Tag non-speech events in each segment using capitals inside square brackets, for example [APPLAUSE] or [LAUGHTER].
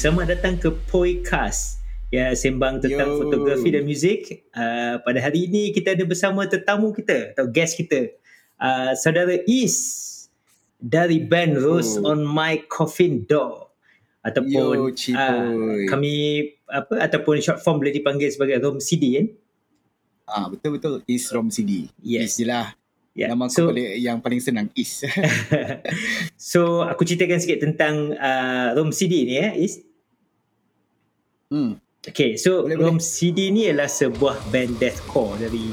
Selamat datang ke Poicast. Ya, sembang tentang Yo. fotografi dan muzik. Uh, pada hari ini kita ada bersama tetamu kita atau guest kita. Uh, saudara Is dari band Rose on My Coffin Door ataupun Yo, Cipoy. uh, kami apa ataupun short form boleh dipanggil sebagai Rom CD kan? Ah betul betul Is Rom CD. Yes. Is je lah. Ya. Nama aku So, paling, yang paling senang Is. [LAUGHS] so aku ceritakan sikit tentang uh, Rom CD ni ya, Is. Hmm. Okay, so Boleh, Rom CD ni adalah sebuah band deathcore dari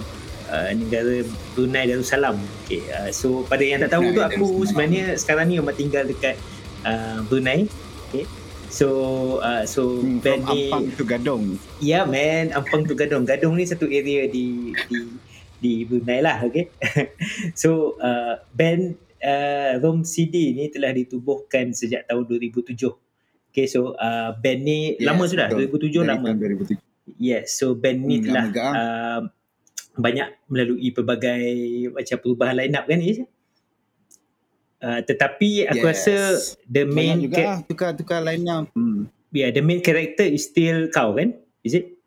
uh, negara Brunei Darussalam. Okay, uh, so pada yang tak tahu Brunei tu aku sebenarnya sekarang ni memang tinggal dekat uh, Brunei. Okay. So uh, so Hmm, band From ni Ampang to Gadong. Ya yeah, man, Ampang tu Gadong. Gadong ni satu area di di di Brunei lah, okay. [LAUGHS] so uh, band uh, Rom CD ni telah ditubuhkan sejak tahun 2007. Okay, so uh, band ni Yes, lama sudah, betul. 2007 Dari lama. tahun 2007. Yes, so band ni Hmm, telah ah. uh, banyak melalui pelbagai macam perubahan line up kan Is? Uh, tetapi aku Yes. rasa the main Banyak juga lah tukar-tukar line up. Hmm. yeah, the main character is still kau kan? Is it?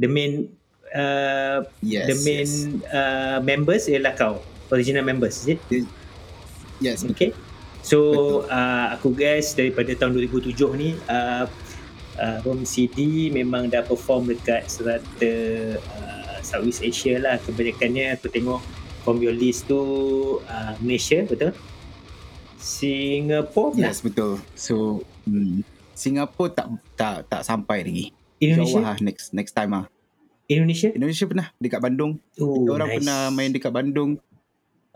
The main uh, Yes. the main Yes, uh, members ialah kau. Original members, is it? yes. Okay. So uh, aku guess daripada tahun 2007 ni uh, uh, Rom CD memang dah perform dekat serata uh, Southeast Asia lah. Kebanyakannya aku tengok from your list tu uh, Malaysia, betul? Singapore? Yes, betul. So, hmm. Singapura tak tak tak sampai lagi. Indonesia? Lah, next next time ah. Indonesia? Indonesia pernah dekat Bandung. Oh, Kita orang pernah main dekat Bandung.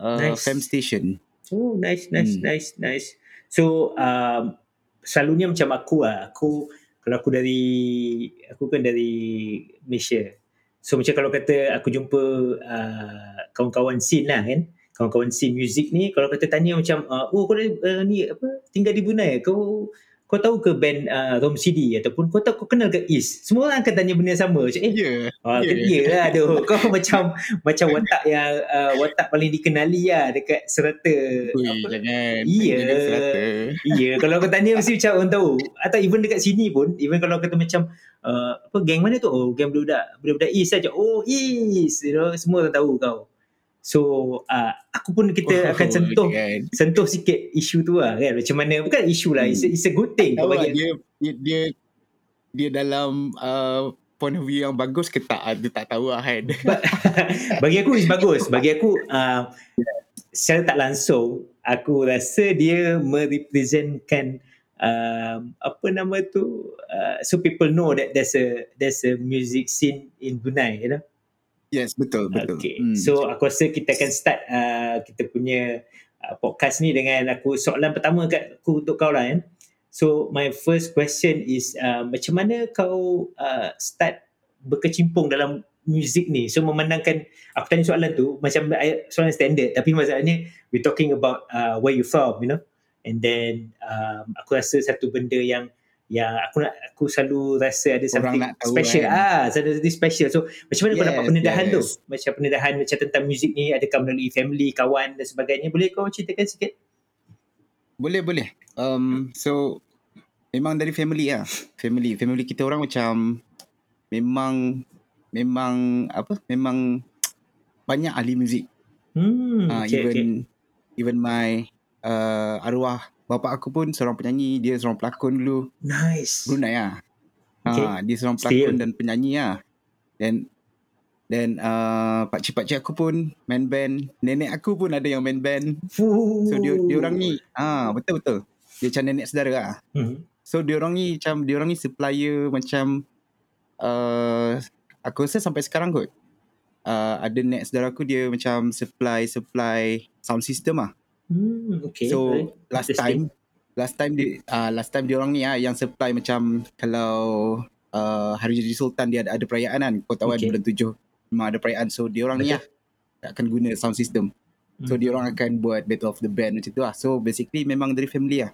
Uh, Nice. Fam Station. Oh, nice, nice, Hmm. nice, nice. So, um, selalunya macam aku lah. Aku, kalau aku dari, aku kan dari Malaysia. So, macam kalau kata aku jumpa uh, kawan-kawan scene lah kan. Kawan-kawan scene music ni, kalau kata tanya macam, uh, oh kau dari, uh, ni apa, tinggal di Brunei, kau kau tahu ke band uh, Rom CD ataupun kau tahu kau kenal ke East semua orang akan tanya benda yang sama macam eh. Yeah. Ah, Ya. yeah. dia lah aduh. [LAUGHS] Kau macam macam watak yang uh, watak paling dikenali lah dekat serata. Ui, apa, jangan. Iya. Iya, kalau kau tanya mesti macam orang tahu. Atau even dekat sini pun, even kalau kata macam uh, apa geng mana tu? Oh, geng budak budak East saja. Oh, East. You know, semua orang tahu kau. So, uh, aku pun kita Oh, akan sentuh kan. sentuh sikit isu tu lah kan. Macam mana bukan isu lah, it's, a, it's a good thing kau Tahu lah, bagi. dia, dia dia dia dalam uh, point of view yang bagus ke tak dia tak tahu lah kan. [LAUGHS] [LAUGHS] bagi aku is bagus. Bagi aku uh, secara tak langsung aku rasa dia merepresentkan um, apa nama tu uh, so people know that there's a there's a music scene in Brunei you know yes, betul betul. okay Hmm. so aku rasa kita akan start uh, kita punya uh, podcast ni dengan aku soalan pertama kat aku untuk kau lah kan so my first question is uh, macam mana kau uh, start berkecimpung dalam muzik ni so memandangkan aku tanya soalan tu macam soalan standard tapi masalahnya we talking about uh, where you from you know and then um, aku rasa satu benda yang yang aku nak aku selalu rasa ada Orang something tahu special kan. ah ada something special so macam mana kau dapat Yes, pendedahan tu yes. macam pendedahan macam tentang muzik ni adakah melalui family kawan dan sebagainya boleh kau ceritakan sikit Boleh boleh. Um so memang dari family lah. Family family kita orang macam memang memang apa? Memang banyak ahli muzik. hmm Ah okay, even okay. even my uh, arwah bapa aku pun seorang penyanyi, dia seorang pelakon dulu. nice Brunei lah. Okay. Ah, dia seorang Still. pelakon dan penyanyi lah. Dan dan uh, pakcik-pakcik aku pun main band. Nenek aku pun ada yang main band. So dia dia orang ni ah betul betul. Dia macam nenek saudara lah. hmm. So dia orang ni macam dia orang ni supplier macam uh, aku rasa sampai sekarang kot. Uh, ada nenek saudara aku dia macam supply supply sound system lah. Hmm, okay. So right. last time last time dia uh, last time dia orang ni ah yang supply macam kalau uh, Hari Jadi Sultan dia ada, ada perayaan kan kau tahu Okay. bulan tujuh memang ada perayaan so dia orang ni lah akan guna sound system so Hmm. dia orang akan buat battle of the band macam tu lah so basically memang dari family lah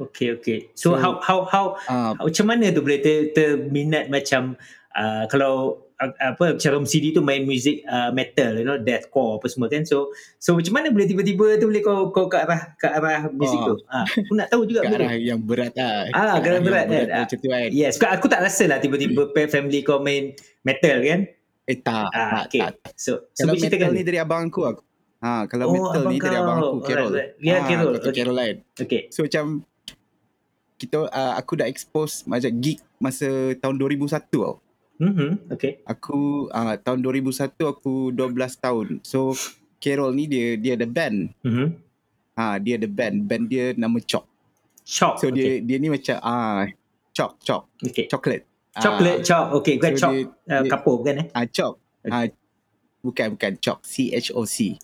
Okay, okay. So, So, how how how uh, macam mana tu boleh ter, terminat macam uh, kalau uh, apa cara CD tu main music uh, metal you know deathcore apa semua kan so so macam mana boleh tiba-tiba tu boleh kau kau ke arah ke arah music Oh. tu ah aku nak tahu juga Ke arah yang berat lah. Ah, ke arah berat kan? Ah. Macam tu kan. yes aku, tak rasa lah tiba-tiba family kau main metal kan Eh tak, ah tak, okay tak. so so Kalau metal ni dari abang aku aku. Ha, kalau Oh, metal ni dari kau. abang aku, Carol. Alright, right. Ya, Ah, Carol. Okay. Lain. okay So macam kita uh, aku dah expose macam gig masa tahun 2001 tau. mhm okay Aku uh, tahun 2001 aku 12 tahun. So Carol ni dia dia ada band. mhm Ha, dia ada band. Band dia nama Chok. shock So okay. dia dia ni macam ah Chok, Chok, okay chocolate. Ah, chocolate chop okay bukan so chop dia- uh, dia- kapur bukan eh Ah, Chok. Ah, bukan bukan Chok, C H O C.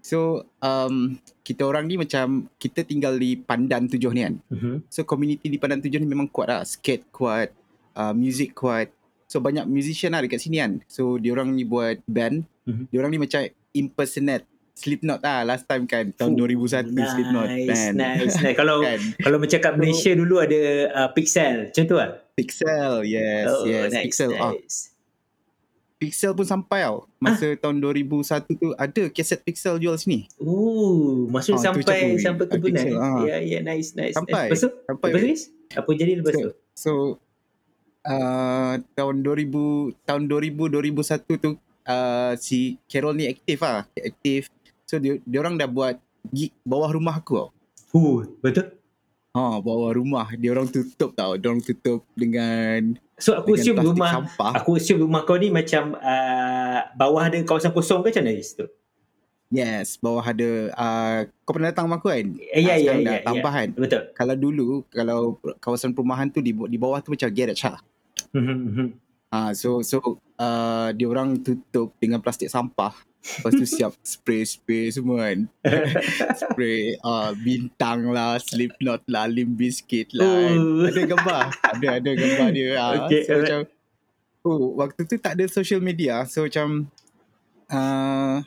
So um kita orang ni macam kita tinggal di Pandan Tujuh ni kan. mhm So community di Pandan Tujuh ni memang kuat lah. Skate kuat, uh, music kuat. So banyak musician lah dekat sini kan. So diorang ni buat band. Mhm. Diorang ni macam impersonate Slipknot lah last time kan. Tahun Fuh, 2001 Slipknot nice, band. nice nice [LAUGHS] kalau kan. kalau macam kat Malaysia dulu ada uh, Pixel macam tu lah Pixel, yes, oh, yes. nice, Pixel. Ah, nice. Pixel pun sampai tau. Masa tahun 2001 tu ada kaset Pixel jual sini. Oh, maksud Ah, tu sampai sampai ke ah, Brunei. Pixel, ah. Ya, ya, nice, nice. Sampai. Eh, lepas tu? Sampai. Lepas tu? Apa jadi lepas tu? So uh, tahun 2000 tahun 2000 2001 tu uh, si Carol ni aktif ah, aktif. So dia dia orang dah buat gig bawah rumah aku tau. Huh, betul? Ha, bawah rumah dia orang tutup tau. Dia orang tutup dengan So aku dengan assume rumah sampah. aku assume rumah kau ni macam uh, bawah ada kawasan kosong ke macam mana Riz tu? Yes, bawah ada uh, kau pernah datang rumah aku kan? Eh, ya, Ah, ya, ya, ya. tambah kan. Betul. Kalau dulu kalau kawasan perumahan tu di di bawah tu macam garage lah. Mhm, mhm. Ah, so so uh, dia orang tutup dengan plastik sampah. Lepas tu siap spray-spray semua kan. [LAUGHS] spray uh, bintang lah, Slipknot lah, Limp Bizkit lah. Kan. Oh. Ada gambar. Ada ada gambar dia. Ah, [LAUGHS] Okay, so alright. macam oh, waktu tu tak ada social media. So macam uh,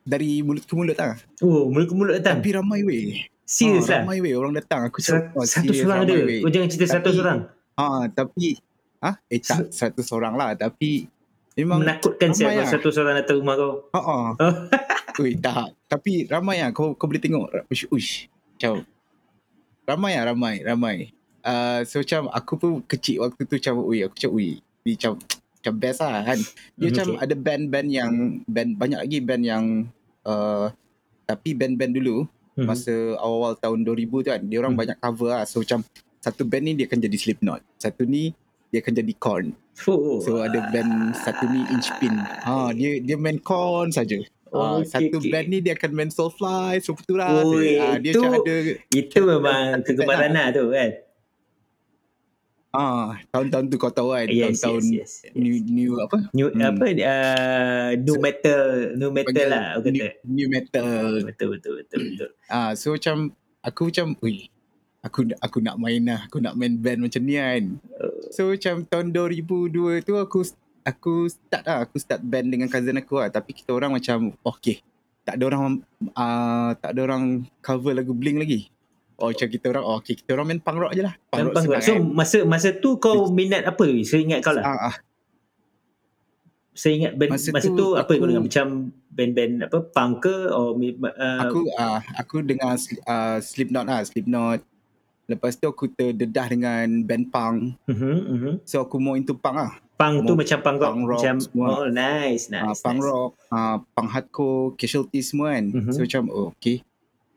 dari mulut ke mulut lah. Oh, mulut ke mulut datang. Tapi ramai weh. Serius Ah, lah. Ramai weh orang datang. Aku Sat- cakap, oh, Satu serious, seorang ada. weh. Kau jangan cerita satu Tapi- seorang. Ah, tapi ah eh tak seratus orang lah tapi memang Menakutkan kalau lah. satu seorang datang rumah kau. Ha ah. [LAUGHS] Ui, tak. Tapi ramai ah kau kau boleh tengok. Uish, uish. Macam ramai ah ramai, ramai. Uh, so macam aku pun kecil waktu tu macam ui aku macam ui ni macam macam best lah kan. Dia macam okay. ada band-band yang band banyak lagi band yang uh, tapi band-band dulu Mhm. masa awal-awal tahun 2000 tu kan dia orang Mhm. banyak cover lah. So macam satu band ni dia akan jadi Slipknot. Satu ni dia akan jadi Korn. Oh. So ada band satu ni Inchpin. Ha dia dia main Korn saja. Oh, Oh, okay, satu okay. band ni dia akan main Soulfly, Supertura. Oi, Ah dia itu- ada Itu memang kegemaran lah tu kan. ah tahun-tahun tu kau tahu kan Yes, tahun-tahun yes, yes. new new apa? New Hmm. apa uh, new So- metal, new metal lah aku new, kata. new metal. Betul betul betul betul. Ah so macam aku macam ui aku aku nak main lah, aku nak main band macam ni kan. So macam tahun 2002 tu aku aku start lah, aku start band dengan cousin aku lah. Tapi kita orang macam okay, tak ada orang uh, tak ada orang cover lagu Blink lagi. Oh macam kita orang, oh okay, kita orang main punk rock je lah. Punk rock senang kot. So kan. masa masa tu kau minat apa? Saya ingat kau lah. Ah, ah, Saya ingat band, masa, Masa tu, tu apa kau aku- dengar macam band-band apa punk ke or uh, aku ah aku dengar ah, Slipknot lah, Slipknot. Lepas tu aku terdedah dengan band punk. uh-huh, uh-huh. So aku more into punk lah. punk tu Mau macam punk rock, punk rock macam semua. oh nice nice. uh, punk nice. rock, uh, punk hardcore, casualty semua kan. Mhm. So macam oh, okay.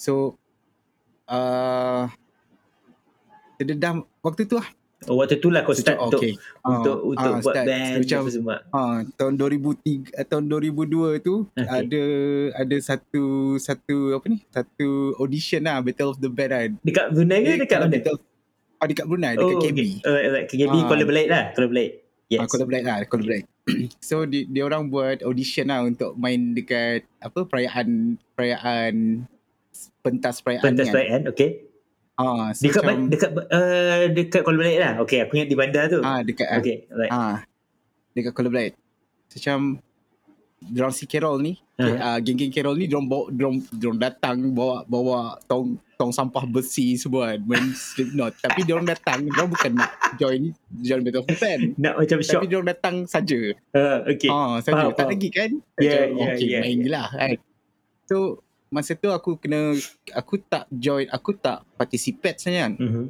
So uh, terdedah waktu tu lah. Oh waktu tu lah kau start macam, untuk okay. untuk Ah, untuk buat start. band macam apa semua. uh, tahun 2003 eh, tahun 2002 tu Okay. ada ada satu satu apa ni? Satu audition lah Battle of the Band kan. Dekat Brunei ke Dia dekat mana? Battle, ah, dekat Brunei, dekat KB. Okay. Uh, KB Ah. Kuala Belait lah, Kuala Belait. Yes. Ah, Kuala Black lah, Kuala Black. [CLEARS THROAT] so di, dia orang buat audition lah untuk main dekat apa perayaan perayaan pentas perayaan Pentas kan. perayaan, okay. Ah, so Dekat macam, macam, dekat uh, dekat Kuala Belait lah. Okay, aku ingat di bandar tu. ah dekat ah, okay, right. ah dekat Kuala Black. So, macam dorang si Carol ni, Uh-huh. uh, geng-geng Carol ni dorang bawa dorang, dorang datang bawa bawa tong tong sampah besi semua kan main Slipknot tapi dia orang datang dia bukan nak join join Battle of Band Nak macam shock. tapi dia orang datang saja Uh, okay. ah saja Faham, tak faham. lagi kan Ya, Macam, ya, okay ya, main ya. je lah kan so masa tu aku kena aku tak join aku tak participate sebenarnya kan Mhm.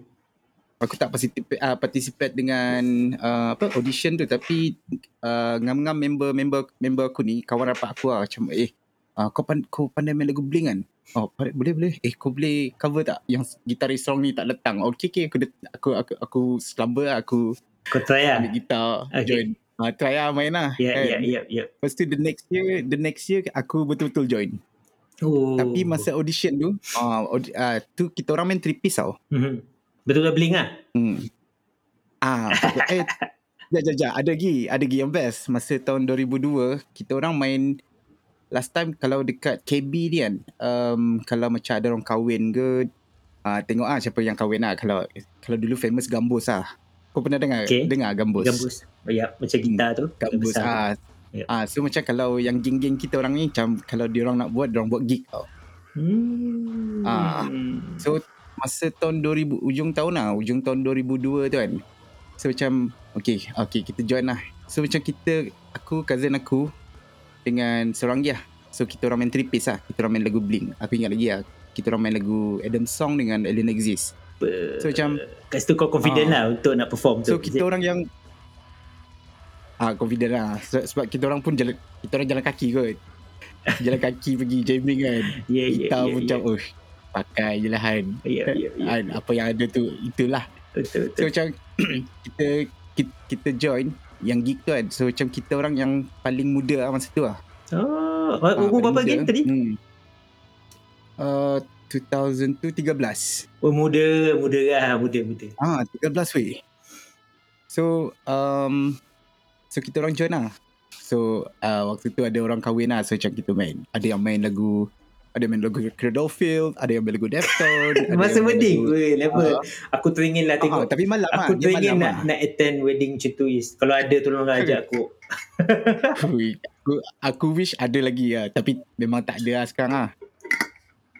aku tak participate uh, participate dengan uh, apa audition tu tapi uh, ngam-ngam member member member aku ni kawan rapat aku lah macam eh uh, kau pan, kau pandai main lagu Blink kan oh pandai, boleh boleh eh kau boleh cover tak yang gitaris song ni tak datang okay okay aku det- aku aku aku slumber lah, aku Kau try lah. ambil gitar Okay. join uh, try lah main lah Ya, kan. ya, ya, ya. Lepas tu the next year the next year aku betul-betul join Oh. tapi masa audition tu uh, audi- uh, tu kita orang main three piece tau Mhm. Betul dah bling lah. Hmm. Ah, eh, jap, jap, jap. Ada lagi, ada lagi yang best. Masa tahun 2002, kita orang main last time kalau dekat KB ni kan, um, kalau macam ada orang kahwin ke, uh, tengok ah siapa yang kahwin lah. Kalau kalau dulu famous Gambus lah. Kau pernah dengar Okay. dengar Gambus? Gambus. Oh, ya, macam gitar tu. Gambus. Besar. Ah, Ya. ah, so macam kalau yang geng-geng kita orang ni macam kalau dia orang nak buat, dia orang buat gig tau. Hmm. Ah. So masa tahun 2000 ujung tahun lah, ujung tahun 2002 tu kan. So macam okay, okay kita join lah. So macam kita aku cousin aku dengan seorang dia. So kita orang main three piece lah. Kita orang main lagu Blink. Aku ingat lagi lah. Kita orang main lagu Adam Song dengan Alien Exist. So macam Kat situ kau confident Ah. lah untuk nak perform tu. so kita orang yang ah confident lah. So, sebab kita orang pun jalan kita orang jalan kaki kot. jalan kaki [LAUGHS] pergi jamming kan. Ya, ya, Kita pun ya. macam oh pakai je lah kan. Ya, ya, ya. apa yang ada tu itulah Betul, So betul. macam [CLEARS THROAT] kita, kita kita join yang gig tu kan. So macam kita orang yang paling muda lah masa tu lah. Oh, Ah, umur berapa game tadi? Hmm. Uh, 2002 13. Oh, muda, muda lah, muda, muda. Ah, 13 weh. So um so kita orang join lah. So uh, waktu tu ada orang kahwin lah so macam kita main. Ada yang main lagu ada main lagu Cradlefield, ada yang main lagu Deftones. [LAUGHS] ada Masa wedding, lagu- weh, level. Ah, Aku teringin lah ah, tengok. tapi malam lah. Aku dia teringin malam nak, lah. nak attend wedding macam tu is. Kalau ada tolong ajak aku. [LAUGHS] Aku, aku wish ada lagi lah. Tapi memang tak ada lah sekarang lah.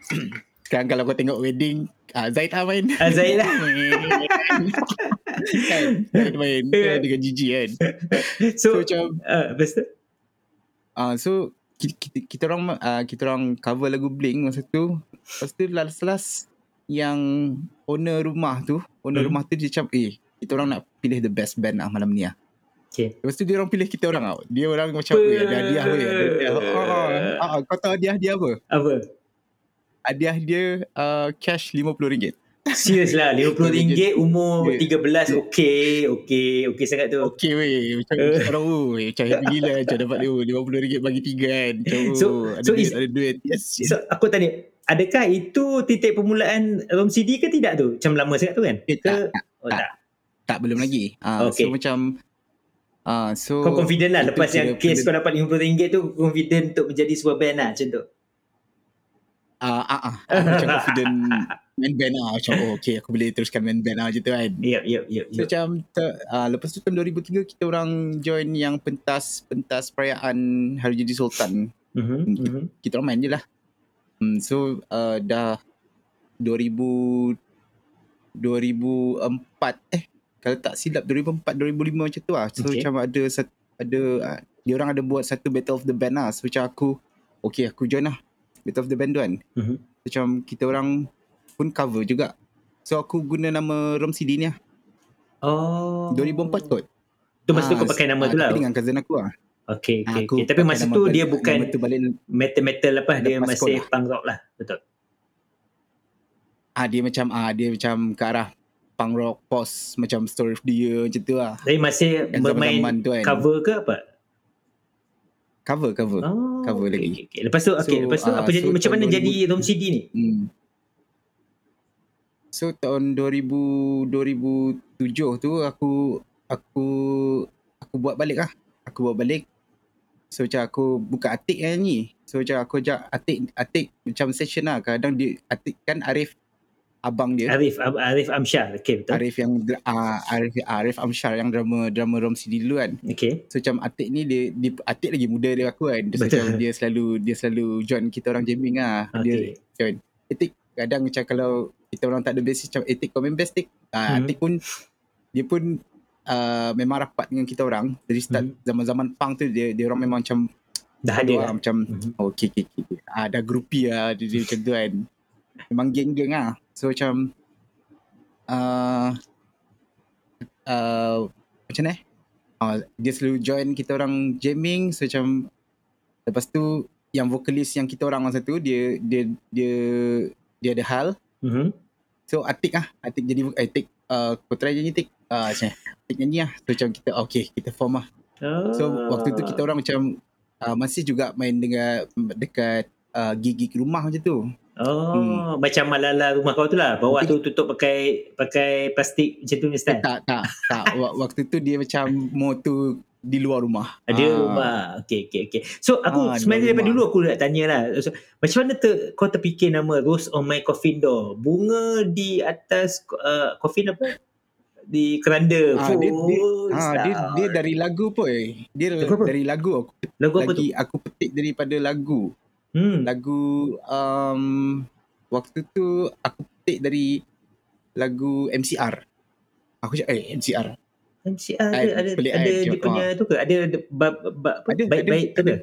[CLEARS THROAT] sekarang kalau kau tengok wedding, ah, Zaid lah main. Ah, Zaid lah. [LAUGHS] kan, Zaid main kan, dengan Gigi kan. [LAUGHS] So, So, macam, uh, lepas tu? ah, so kita, kita, kita orang ah, kita orang cover lagu Blink masa tu. Lepas tu last-last yang owner rumah tu, owner Hmm. rumah tu dia macam, eh, kita orang nak pilih the best band lah malam ni lah. Okay. Lepas tu dia orang pilih kita orang tau. Dia orang macam Weh ada hadiah weh. Oh, oh, oh, kau tahu hadiah dia apa? Apa? Hadiah dia uh, cash RM50. Serius lah, RM50 umur Ya. 13, okey, okey, okey sangat tu. Okey weh. Macam Eh. orang oh, macam happy gila macam dapat dia RM50 bagi tiga kan. Macam So- oh, ada so duit, is- ada duit. Yes. yes. So, aku tanya, adakah itu titik permulaan ROM CD ke tidak tu? Macam lama sangat tu kan? Eh, Ke? tak, Oh, tak. tak. tak belum lagi. Ah, Okay. So macam ah so Kau confident lah lepas yang case kau dapat RM50 tu, confident untuk menjadi sebuah band lah macam tu. Ah ah ah aku macam confident [LAUGHS] main band lah macam oh okay aku boleh teruskan main band lah macam tu kan. Yep, yep, yep. So, yep. macam ter, uh, lepas tu tahun 2003 kita orang join yang pentas pentas perayaan Hari Jadi Sultan. Mhm, mhm. Kita orang main je lah. Hmm, so uh, dah 2000 2004 eh kalau tak silap 2004 2005 macam tu lah. So Okay. macam ada ada uh, dia orang ada buat satu Battle of the Band lah. So macam aku okay aku join lah Battle of the Band tu kan. Mhm. Macam kita orang pun cover juga. So aku guna nama Rom CD ni lah. Oh. 2004 kot. Tu masa tu Ah, kau pakai nama ah, tu lah. Tapi dengan cousin aku lah. Okay, Ah, okay, aku okay. Tapi masa tu dia bukan tu balik metal-metal apa, dia masih sekolah. punk rock lah. Betul. ah dia macam ah dia macam ke arah punk rock post macam story of the year macam tu lah. Tapi masih Yang bermain tu kan. cover ke apa? Cover cover. Oh, Cover okay, lagi. Okay, okay. Lepas tu, okay, So, lepas tu ah, apa jadi, so macam mana tahun jadi ROM CD ni? Hmm. So tahun 2000 2007 tu aku aku aku buat balik lah. Aku buat balik. So macam aku buka Atik yang nyanyi. So macam aku ajak Atik Atik macam session lah. Kadang dia Atik kan Arif abang dia. Arif, Arif Amsyar. Okay, betul. Arif yang uh, Arif Arif Amsyar yang drama drama Rom CD dulu kan. Okay. So macam Atik ni dia, dia Atik lagi muda dia aku kan. Dia Betul. macam dia selalu dia selalu join kita orang jamming lah. Dia Okay. join. Atik kadang macam kalau kita orang tak ada basic macam etik komen basic uh, Hmm. Atik pun dia pun uh, memang rapat dengan kita orang dari start Hmm. zaman-zaman punk tu dia dia orang memang macam Dah ada lah. ah, macam Mhm. oh, okay, okay, okay. Ah, dah grupi lah dia, dia macam tu kan. Memang geng-geng lah. So macam uh, uh, macam mana eh? Uh, dia selalu join kita orang jamming so macam lepas tu yang vokalis yang kita orang masa tu dia dia dia dia ada hal Mhm. so Atik lah Atik jadi eh, Atik uh, kau try nyanyi Atik uh, macam Atik nyanyi lah so macam kita okay kita form lah So waktu tu kita orang macam uh, masih juga main dengan dekat uh, gig-gig rumah macam tu. Oh, Hmm. macam malala rumah kau tu lah. Bawah tu tutup pakai pakai plastik macam tu punya Eh, style. tak, tak, tak. [LAUGHS] Wak- Waktu tu dia macam tu di luar rumah. Ada Ah. rumah. Okay, okay, okay. So aku Ah, sebenarnya daripada rumah. dulu aku nak tanya lah. So, macam mana ter, kau terfikir nama Rose on my coffin door? Bunga di atas uh, coffin apa? Di keranda. Ah, dia- dia- Ah, dia, dia dari lagu pun. Dia Lagu apa? dari lagu. Aku, Lagu apa tu? lagi aku petik daripada lagu. Hmm. Lagu um, waktu tu aku petik dari lagu MCR. Aku cakap eh MCR. MCR I- ada ada, pelik ada dia cakap, punya tu ke? Ada ada bab bab apa? Ada, baik-baik ada, tu ada. ke?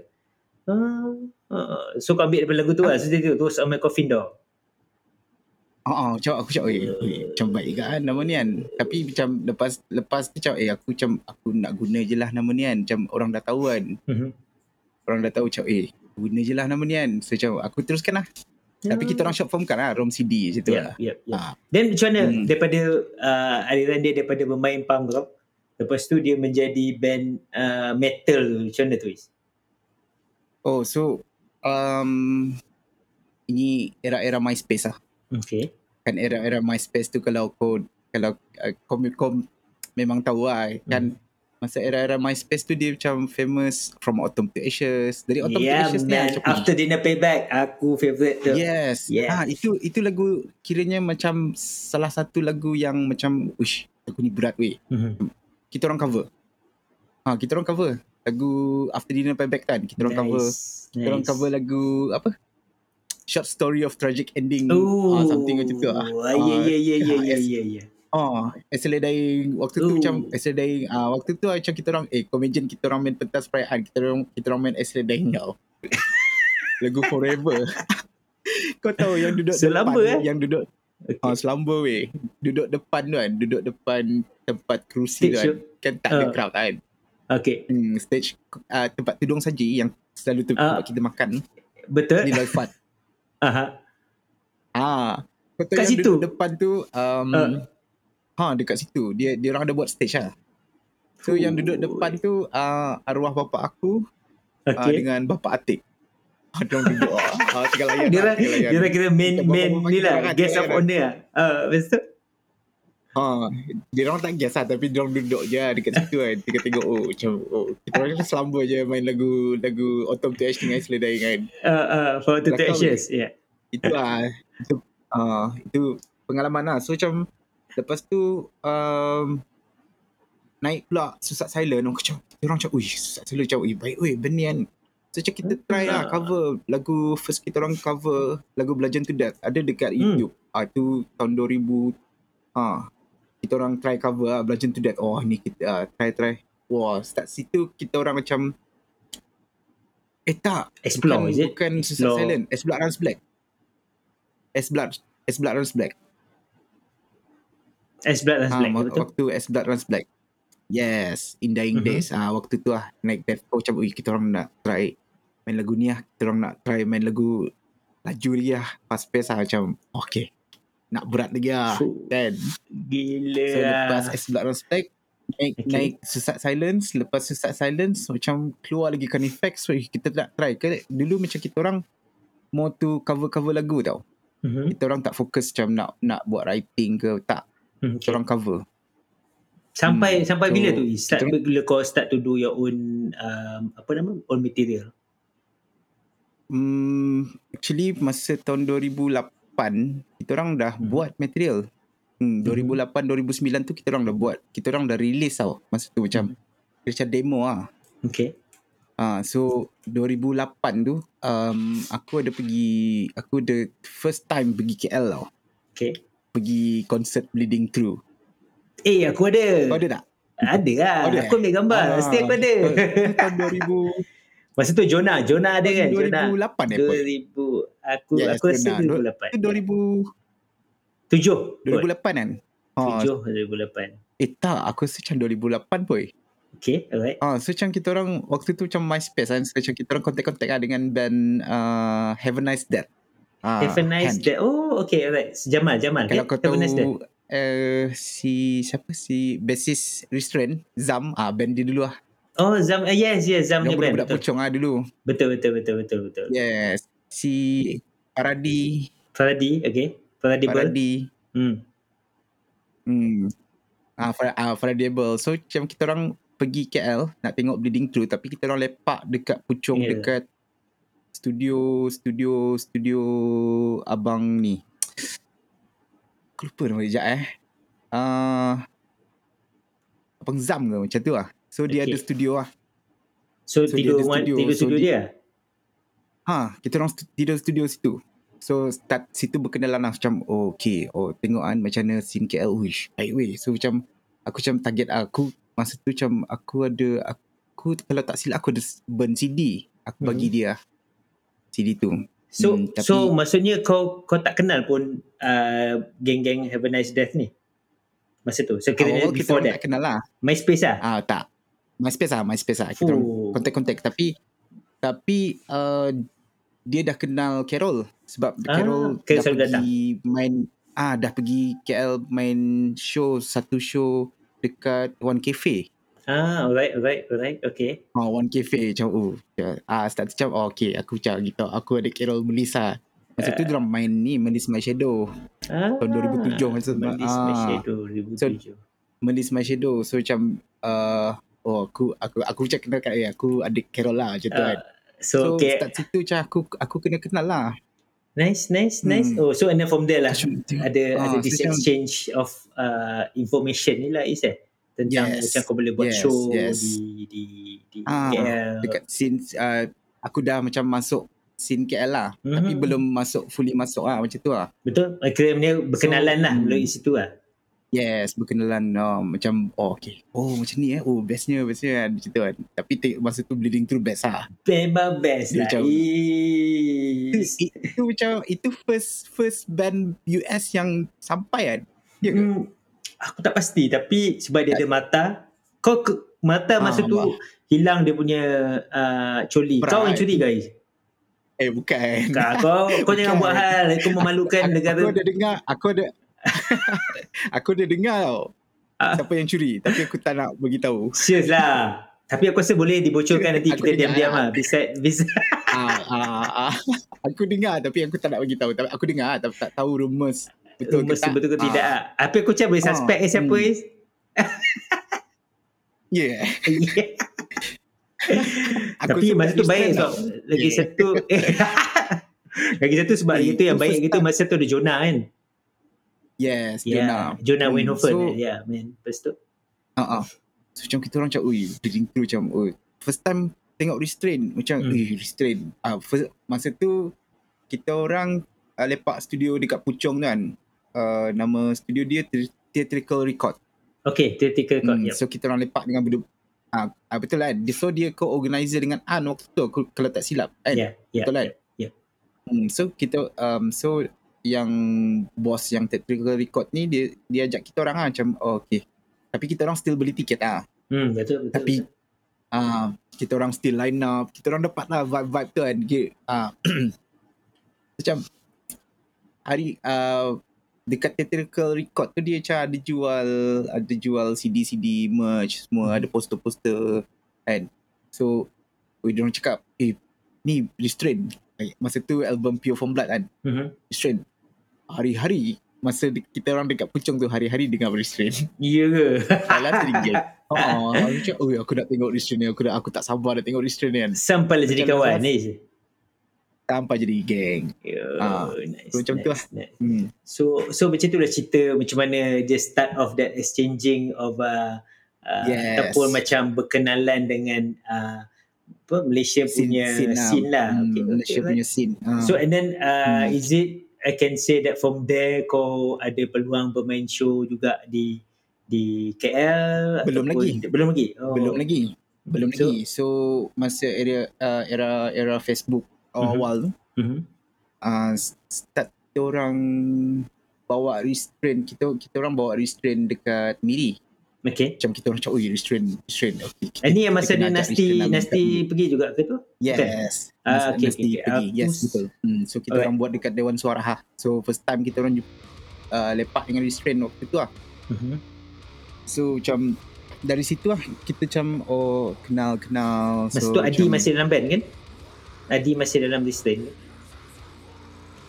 Ah, ah, so kau ambil daripada lagu tu lah. Dia tu on my coffin door. Ah, uh, macam aku cakap, eh, eh, macam baik juga kan nama ni kan. Tapi macam lepas lepas tu macam, eh aku macam aku nak guna je lah nama ni kan. Macam orang dah tahu kan. Mhm. Orang dah tahu macam, eh guna je lah nama ni kan. So macam aku teruskan lah. Tapi kita orang short form kan lah, ROM CD macam tu Ya, lah. ya, ya. Ah. Then macam mana Hmm. daripada uh, aliran dia daripada bermain punk rock lepas tu dia menjadi band uh, metal macam mana tu Is? Oh so, um, ini era-era MySpace lah. Okay. Kan era-era MySpace tu kalau kau, kalau uh, kau, kau memang tahu lah kan. Masa era-era MySpace tu dia macam famous from Autumn to Ashes. Dari Autumn yeah, to Ashes ni man. macam After dinner payback aku favourite tu. Yes. Yes. Ha, itu itu lagu kiranya macam salah satu lagu yang macam uish, lagu ni berat weh. Mhm. Kita orang cover. Ha, kita orang cover lagu After Dinner Payback kan. Kita orang cover kita orang cover lagu apa? Short Story of Tragic Ending. Oh, Ah, something macam tu lah. Ah, ya, ya, ya, ya, ya, yes. Oh, Actually Dying waktu tu Oh. macam Actually Dying ah waktu tu macam kita orang eh imagine kita orang main pentas perayaan kita orang kita orang main Actually Dying tau. [LAUGHS] Lagu Forever. [LAUGHS] kau tahu yang duduk Selamba, depan eh? yang duduk Okay. Ah, selamba weh. Duduk depan tu kan, duduk depan tempat kerusi tu kan. tu. Kan tak ada Ah. crowd kan. Okay. Hmm, stage uh, tempat tudung saja yang selalu tu tempat kita makan Betul? di Loifat. [LAUGHS] Aha. ah, kau tahu Kat yang situ? duduk depan tu um, Ah. Ha dekat situ. Dia dia orang ada buat stage lah. So yang duduk depan tu uh, arwah bapa aku uh, Okay. dengan bapa Atik. Ah, dia orang duduk ah, ah tengah layan. Dia lah, orang dia orang kira main main ni lah guest of honor lah. Ah, betul. Ha, dia orang tak guess lah tapi dia orang duduk je lah dekat situ kan. Tengok-tengok oh macam oh kita orang selamba je main lagu lagu Autumn to Ash dengan Isla kan. Uh, uh, for the Belakang ashes. Yeah. Itu lah. Itu, uh, itu pengalaman lah. So macam lepas tu um, naik pula Susat Silent. Orang macam, orang macam, ui Susat Silent macam, ui baik ui benda kan. So macam kita try lah cover lagu first kita orang cover lagu Belajan to Death. Ada dekat Hmm. YouTube. Ah tu tahun 2000 ah kita orang try cover lah Belajan to Death. Oh ni kita ah, try try. Wah start situ kita orang macam eh tak Explore, bukan, is it? bukan Susat Explore. Silent. Blood Runs Black. S Blood S Blood Runs Black. As blood as Ha, black. Betul? waktu S Blood Runs Black. Yes, in Dying Mhm. Days. Ah waktu tu lah naik death oh, macam kita orang nak try main lagu ni lah. Kita orang nak try main lagu laju lagi lah. Fast pace lah macam okay. Nak berat lagi lah. Fuh, Kan? Gila So lah. lepas S Blood Runs Black naik, Okay. naik Susat Silence. Lepas Susat Silence macam keluar lagi Carnifex. So kita nak try. Ke, dulu macam kita orang more to cover-cover lagu tau. Mhm. Kita orang tak fokus macam nak nak buat writing ke. Tak. Hmm, Kita orang cover. Sampai Hmm, sampai so, bila tu? Start kita- bila kau start to do your own um, apa nama? Own material. Hmm, actually masa tahun 2008 kita orang dah Hmm. buat material. Hmm, 2008 2009 tu kita orang dah buat. Kita orang dah release tau masa tu macam Hmm. macam demo ah. Okay. Ah, so 2008 tu um, aku ada pergi aku the first time pergi KL tau. Okay. Pergi konsert Bleeding Through. Eh, aku ada. Kau ada tak? Ada lah. Oh, ada aku ambil gambar. Ah, Mesti aku ada. [LAUGHS] Tahun 2000 Masa tu Jonah. Jonah ada kan? Jonah. 2008 eh apa? 2000. Aku, Yes, aku rasa Jonah. 2008. Tu 2000 Tujuh. 2008 kan? Ah, Tujuh 2008. eh tak, aku rasa macam 2008 boy. Okay, alright. Ah, so macam kita orang waktu tu macam MySpace kan, so macam kita orang kontak-kontak lah dengan band uh, Have a Nice Death. Ah, Have a nice kan. day. Oh, okay, alright. Jamal, Jamal. Kalau eh? kau a nice tahu uh, si siapa si bassist Restraint Zam ah band dia dulu lah. Oh, Zam. Uh, yes, yes. Zam punya band. budak Betul. pucung ah dulu. betul, betul, betul, betul, betul. Yes. Si Faradi Faradi, okay. Faradi. Faradi Hmm. Hmm. Ah, Far, ah Faradable. So macam kita orang pergi KL nak tengok Bleeding Through tapi kita orang lepak dekat Puchong Yeah. dekat studio studio studio abang ni. Aku lupa nama dia eh. Ah Abang Zam ke macam tu lah. So dia Okay. ada studio lah. So, So, tiga, dia ada studio. tiga So, studio di- dia? Ha, kita orang stu- tidur studio situ. So start situ berkenalan lah macam oh, okay, oh tengok kan macam mana scene KL wish. Baik weh. So macam aku macam target aku masa tu macam aku ada aku kalau tak silap aku ada burn CD. Aku bagi Hmm. dia CD tu. So, Hmm, tapi- so maksudnya kau kau tak kenal pun uh, geng-geng Have a Nice Death ni? Masa tu? So, kira kita before orang that? tak kenal lah. MySpace lah? Ah tak. MySpace lah, MySpace lah. Kita Oh. kontak-kontak tapi tapi uh, dia dah kenal Carol sebab Ah, Carol Carol dah pergi main ah dah pergi KL main show satu show dekat One Cafe. Ah, alright, alright, alright. Okay. Ah One Cafe macam oh ya. ah start macam oh, okay aku macam gitu aku ada Carol Melissa. Masa tu diorang main ni Melis My Shadow. Ah, Tahun 2007 masa. Melis My Ah. Shadow 2007. Melis My Shadow. So macam uh, oh aku aku aku macam kenal kat dia. Aku adik Carol lah macam tu kan. Ah, so, So, okay. start situ macam aku aku kena kenal lah. Nice, nice, nice. Hmm. Oh, so and then from there lah. Macam. Ada Ah, ada this so macam- exchange of uh, information ni lah Is eh? Tentang Yes. macam kau boleh buat Yes, show yes. di di di Ah, KL. Dekat scene uh, aku dah macam masuk scene KL lah. Mhm. Tapi belum masuk fully masuk lah macam tu lah. Betul? Akhirnya berkenalan lah hmm. melalui situ lah. Yes, berkenalan uh, macam oh okay. Oh macam ni eh. Oh bestnya bestnya kan macam tu kan. Tapi masa tu bleeding through best lah. Memang best Dia lah. macam- Itu, itu macam itu first first band US yang sampai kan. Ya? Hmm, aku tak pasti tapi sebab dia ada mata. Kau ke, mata masa Ah, tu wah. hilang dia punya uh, coli. Pride. Kau yang curi guys. Eh bukan. Kau kau, kau jangan Bukan. buat hal kau memalukan aku, negara. aku ada dengar, aku ada [LAUGHS] aku ada dengar tau. Ah. Siapa yang curi tapi aku tak nak bagi tahu. Serius lah. Tapi aku rasa boleh dibocorkan nanti Aku kita diam-diam lah. Beside, beside. [LAUGHS] ah, ah, ah. Aku dengar tapi aku tak nak bagi tahu. Tapi aku dengar tapi tak tahu rumours betul ke tak. betul ke Ah, tidak lah. Apa aku macam boleh Ah, suspect eh siapa hmm. Is? Yeah. [LAUGHS] Aku Tapi masa tu baik sebab lagi Yeah. satu [LAUGHS] lagi satu sebab Eh, itu yang baik gitu masa tu ada Jonah kan. Yes, Ya, Jonah. Jonah Hmm, Winhofer. so- ya, yeah, man. Lepas tu. Ah, ah. So macam kita orang macam, ui, reading through macam, ui. First time tengok restrain, macam, Hmm. ui, restrain. Ah, first, masa tu, kita orang uh, lepak studio dekat Puchong tu kan. Uh, nama studio dia Thea- Theatrical Record. Okay, theoretical record. Hmm, yep. So kita orang lepak dengan benda Ah, ah, betul lah. Dia- So dia co-organizer dengan An waktu tu aku, kalau tak silap kan. Ya, ya. Betul kan? ya. Hmm, so kita um, so yang bos yang theatrical record ni dia dia ajak kita orang lah macam oh, okay. Tapi kita orang still beli tiket lah. Hmm, betul, betul. Tapi betul. ah kita orang still line up. Kita orang dapat lah vibe-vibe tu kan. Dia, ah, [CLEARS THROAT] macam hari uh, dekat theatrical record tu dia macam ada jual ada jual CD-CD merch semua ada poster-poster kan. So we orang cakap eh ni restrain. Eh, Masa tu album Pure From Blood kan. Mhm. Restrain. Hari-hari masa kita orang dekat Puchong tu hari-hari dengar restrain. Ya ke? Salah teringin. Oh, aku macam, oh, aku nak tengok restrain ni. Aku, dah, aku tak sabar nak tengok restrain ni kan. Sampai lah jadi kawan ni. Sampai jadi geng. Ya, Ah, nice, so macam tu nice, nice. Hmm. So so macam tu lah cerita macam mana dia start of that exchanging of uh, uh, Yes. ataupun macam berkenalan dengan uh, apa Malaysia punya scene, lah. Hmm, Okay, Malaysia okay, punya scene. Ah. So and then uh, Hmm. is it I can say that from there kau ada peluang bermain show juga di di KL Belum lagi. belum lagi oh. belum lagi. Belum So- lagi. So masa era uh, era era Facebook awal tu Mhm. uh, start kita orang bawa restrain kita kita orang bawa restrain dekat Miri okay macam kita orang cakap oi restrain restrain okay, kita, Eh, ni yang masa dia Nasti Nasti dekat pergi juga ke tu? Yes. Ah, okay, Nasti okay, okay. pergi. Aku Yes, betul. Hmm, so kita Alright. orang buat dekat Dewan Suara Ha. So first time kita orang uh, lepak dengan restrain waktu tu lah. Mhm. So macam dari situ lah kita macam oh kenal kenal. Masa so, tu Adi macam, masih dalam band kan? Adi masih dalam restrain.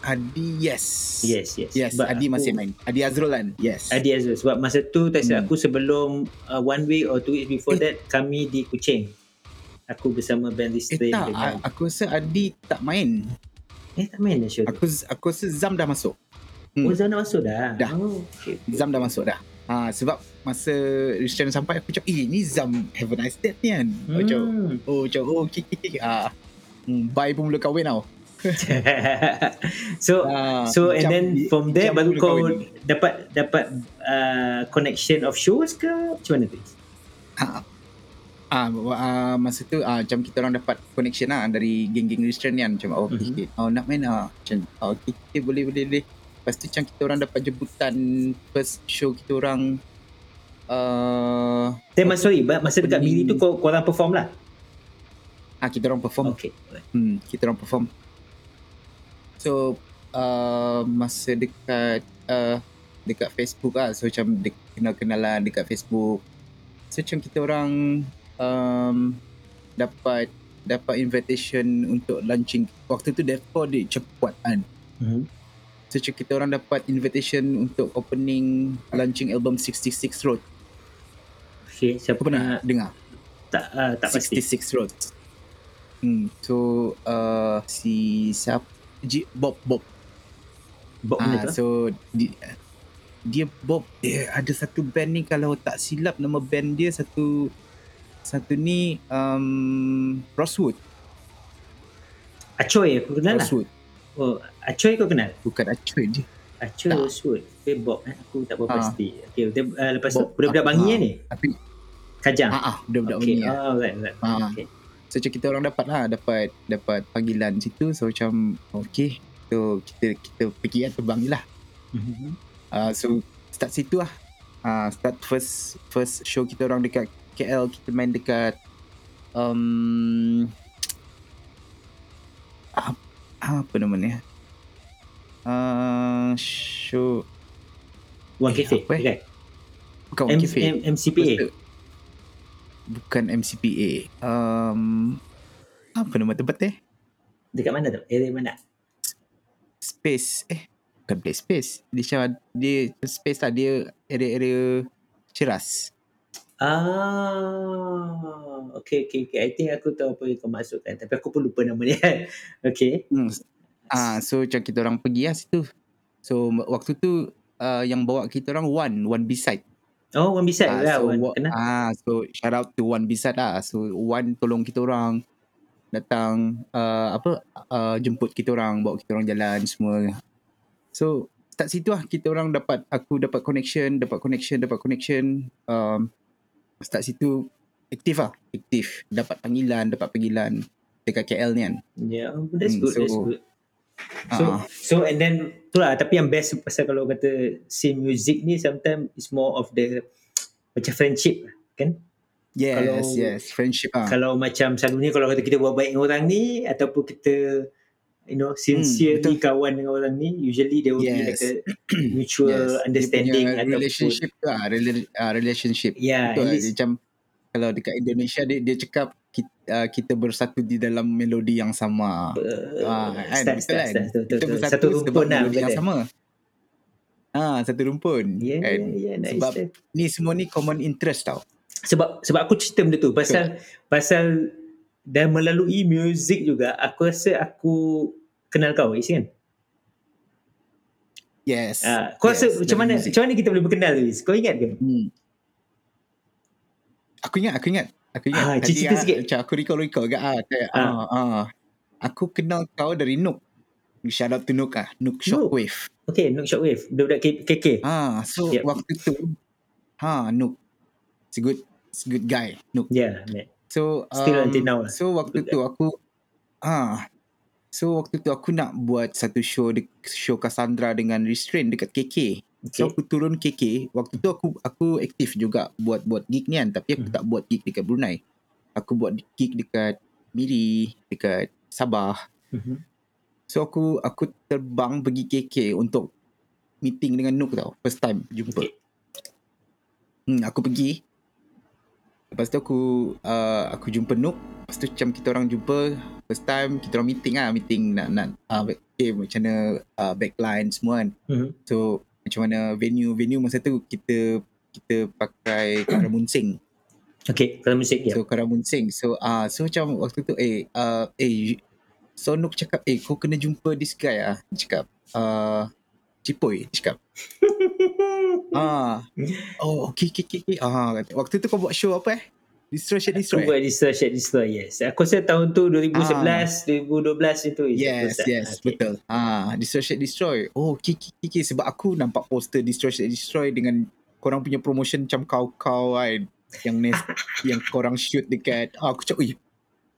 Adi yes. Yes, yes. Yes, Sebab Adi aku- masih main. Adi Azrul kan? Yes. Adi Azul sebab masa tu tak silap Hmm. aku sebelum uh, one week or two weeks before Eh. that kami di Kuching. Aku bersama band Eh restrain tak, dengan aku rasa Adi tak main. Eh tak main dah tu. Aku aku rasa Zam dah masuk. Oh Hmm. Zam dah masuk dah? Dah. Oh, okay. Zam dah masuk dah. Ha, sebab masa restrain sampai aku cakap, eh ni Zam have a nice date ni kan. Hmm. Macam, Hmm. oh macam, oh kik kik. [LAUGHS] Ah. Bye pun mula kahwin tau. [LAUGHS] so Ah, so and then from there baru kau kahwin. dapat dapat uh, connection of shows ke macam mana tu? Ah, ah, ah, masa tu ah, macam kita orang dapat connection lah dari geng-geng restrain ni kan. Macam, oh, Mhm. mm-hmm. oh nak main lah. Macam, oh, okay, okay, boleh, boleh, boleh. Lepas tu macam kita orang dapat jemputan first show kita orang uh, Then mas sorry masa dekat Miri tu kau korang perform lah. Ah, kita orang perform. Okay. Hmm, kita orang perform. So uh, masa dekat uh, dekat Facebook lah. So macam de- kenal-kenalan dekat Facebook. So macam kita orang um, dapat dapat invitation untuk launching. Waktu tu Defo dia cepat kan. Mhm. So macam kita orang dapat invitation untuk opening launching album 66 Road. Okay, siapa pernah dengar? tak uh, tak pasti. 66 Road. Hmm, so uh, si siapa? G, Bob Bob Bob mana Ah, tu? so di, dia Bob dia ada satu band ni kalau tak silap nama band dia satu satu ni um, Rosewood. Acoy aku kenal lah. Rosewood. Oh, Acoy kau kenal? Bukan Acoy dia. Acoy Tak. Rosewood. Okay, Bob eh. Aku tak berapa Ah. pasti. Okay, dia, uh, lepas tu Bob. budak-budak bangi Ah. ni? Tapi Kajang? ah ah budak-budak okay. okay. ni. Oh, right, right. Ah. Okay. So macam kita orang dapat lah dapat dapat panggilan situ so macam okay so kita kita pergi lah terbang je lah. Mhm. Uh, so start situ lah. Uh, start first first show kita orang dekat KL kita main dekat um, apa, apa nama ni? Uh, show One Eh, Cafe, apa eh? kan? bukan M- One Cafe. M- MCPA. Bukan MCPA. Um, apa nama tempat eh? Dekat mana tu? Area mana? Space. Eh, bukan play space. Dia macam dia space lah dia area-area ceras. Ah, okay, okay, okay. I think aku tahu apa yang kau maksudkan. Tapi aku pun lupa nama dia. [LAUGHS] okay. Hmm. Ah, so macam kita orang pergi lah situ. So waktu tu uh, yang bawa kita orang One, One B-side. Oh, One Beside Ah, lah. so, One. wa- Kenal? ah, so shout out to One B-side lah. So One tolong kita orang datang uh, apa uh, jemput kita orang, bawa kita orang jalan semua. So start situ lah kita orang dapat aku dapat connection, dapat connection, dapat connection. Um, start situ aktif lah, aktif. Dapat panggilan, dapat panggilan dekat KL ni kan. Yeah, that's Hmm, good. so- that's good. So, Ah. so and then tu lah. Tapi yang best pasal kalau kata scene music ni sometimes is more of the macam friendship kan? Yes, Kalau- yes, friendship ah. Kalau macam selalunya kalau kata kita buat baik dengan orang ni ataupun kita you know sincerely kawan dengan orang ni usually there will be Hmm, Yes. like a [COUGHS] mutual understanding dia punya ataupun relationship tu ah, rela- ah, relationship. yeah, Betul lah. Dia macam kalau dekat Indonesia dia dia cakap kita, uh, kita bersatu di dalam melodi yang sama. uh, Ah, kan? Betul kan? betul, Kita betul, bersatu satu sebab rumpun lah melodi yang betul. sama. Ah, satu rumpun. Yeah, kan? yeah, yeah, nice. Sebab ni semua ni common interest tau. sebab sebab aku cerita benda tu pasal pasal dan melalui muzik juga aku rasa aku kenal kau Is kan? Yes. Ah, kau rasa yes, macam dari mana muzik. macam mana kita boleh berkenal Is? Kau ingat ke? Hmm. Aku ingat, aku ingat. Aku ingat Ah, tadi cerita ah, sikit. Macam aku recall-recall kat ah, kayak, Ah. ah. ah. Aku kenal kau dari Nook. Shout out to Nook ah. Nook Shockwave. Okay, Nook Shockwave. Budak-budak K- KK. Ah, so Yep. waktu tu ha Nook. It's a good it's a good guy. Nook. Yeah, man. So um, Still until now lah. So waktu tu aku ah so waktu tu aku nak buat satu show de, show Cassandra dengan Restrain dekat KK. So Okay. aku turun KK, waktu tu aku aku aktif juga buat buat gig ni kan, tapi aku Hmm. tak buat gig dekat Brunei. Aku buat gig dekat Miri, dekat Sabah. Mhm. So aku aku terbang pergi KK untuk meeting dengan Nook tau. First time jumpa. Okay. Hmm, aku pergi. Lepas tu aku uh, aku jumpa Nook. Lepas tu macam kita orang jumpa first time kita orang meeting lah, meeting nak nak uh, okay, macam mana uh, backline semua kan. Mhm. So macam mana venue venue masa tu kita kita pakai [COUGHS] Karamun Sing. Okay, kalau musik ya. So Karamun Sing. So ah uh, so macam waktu tu eh uh, eh so Nook cakap eh kau kena jumpa this guy ah. Dia cakap uh, Cipoy dia cakap. [LAUGHS] Ah. Oh okay okay okay. okay. Ah waktu tu kau buat show apa eh? Destroy Shit Aku Destroy. buat Destroy Shit Destroy, yes. Aku rasa tahun tu 2011, 2012 itu. Yes, yes, time. Okay. betul. Ah, Destroy Shit Destroy. Oh, kiki kiki sebab aku nampak poster Destroy Shit Destroy dengan korang punya promotion macam kau-kau kan yang nes, [LAUGHS] yang korang shoot dekat ah, aku cakap, "Ui,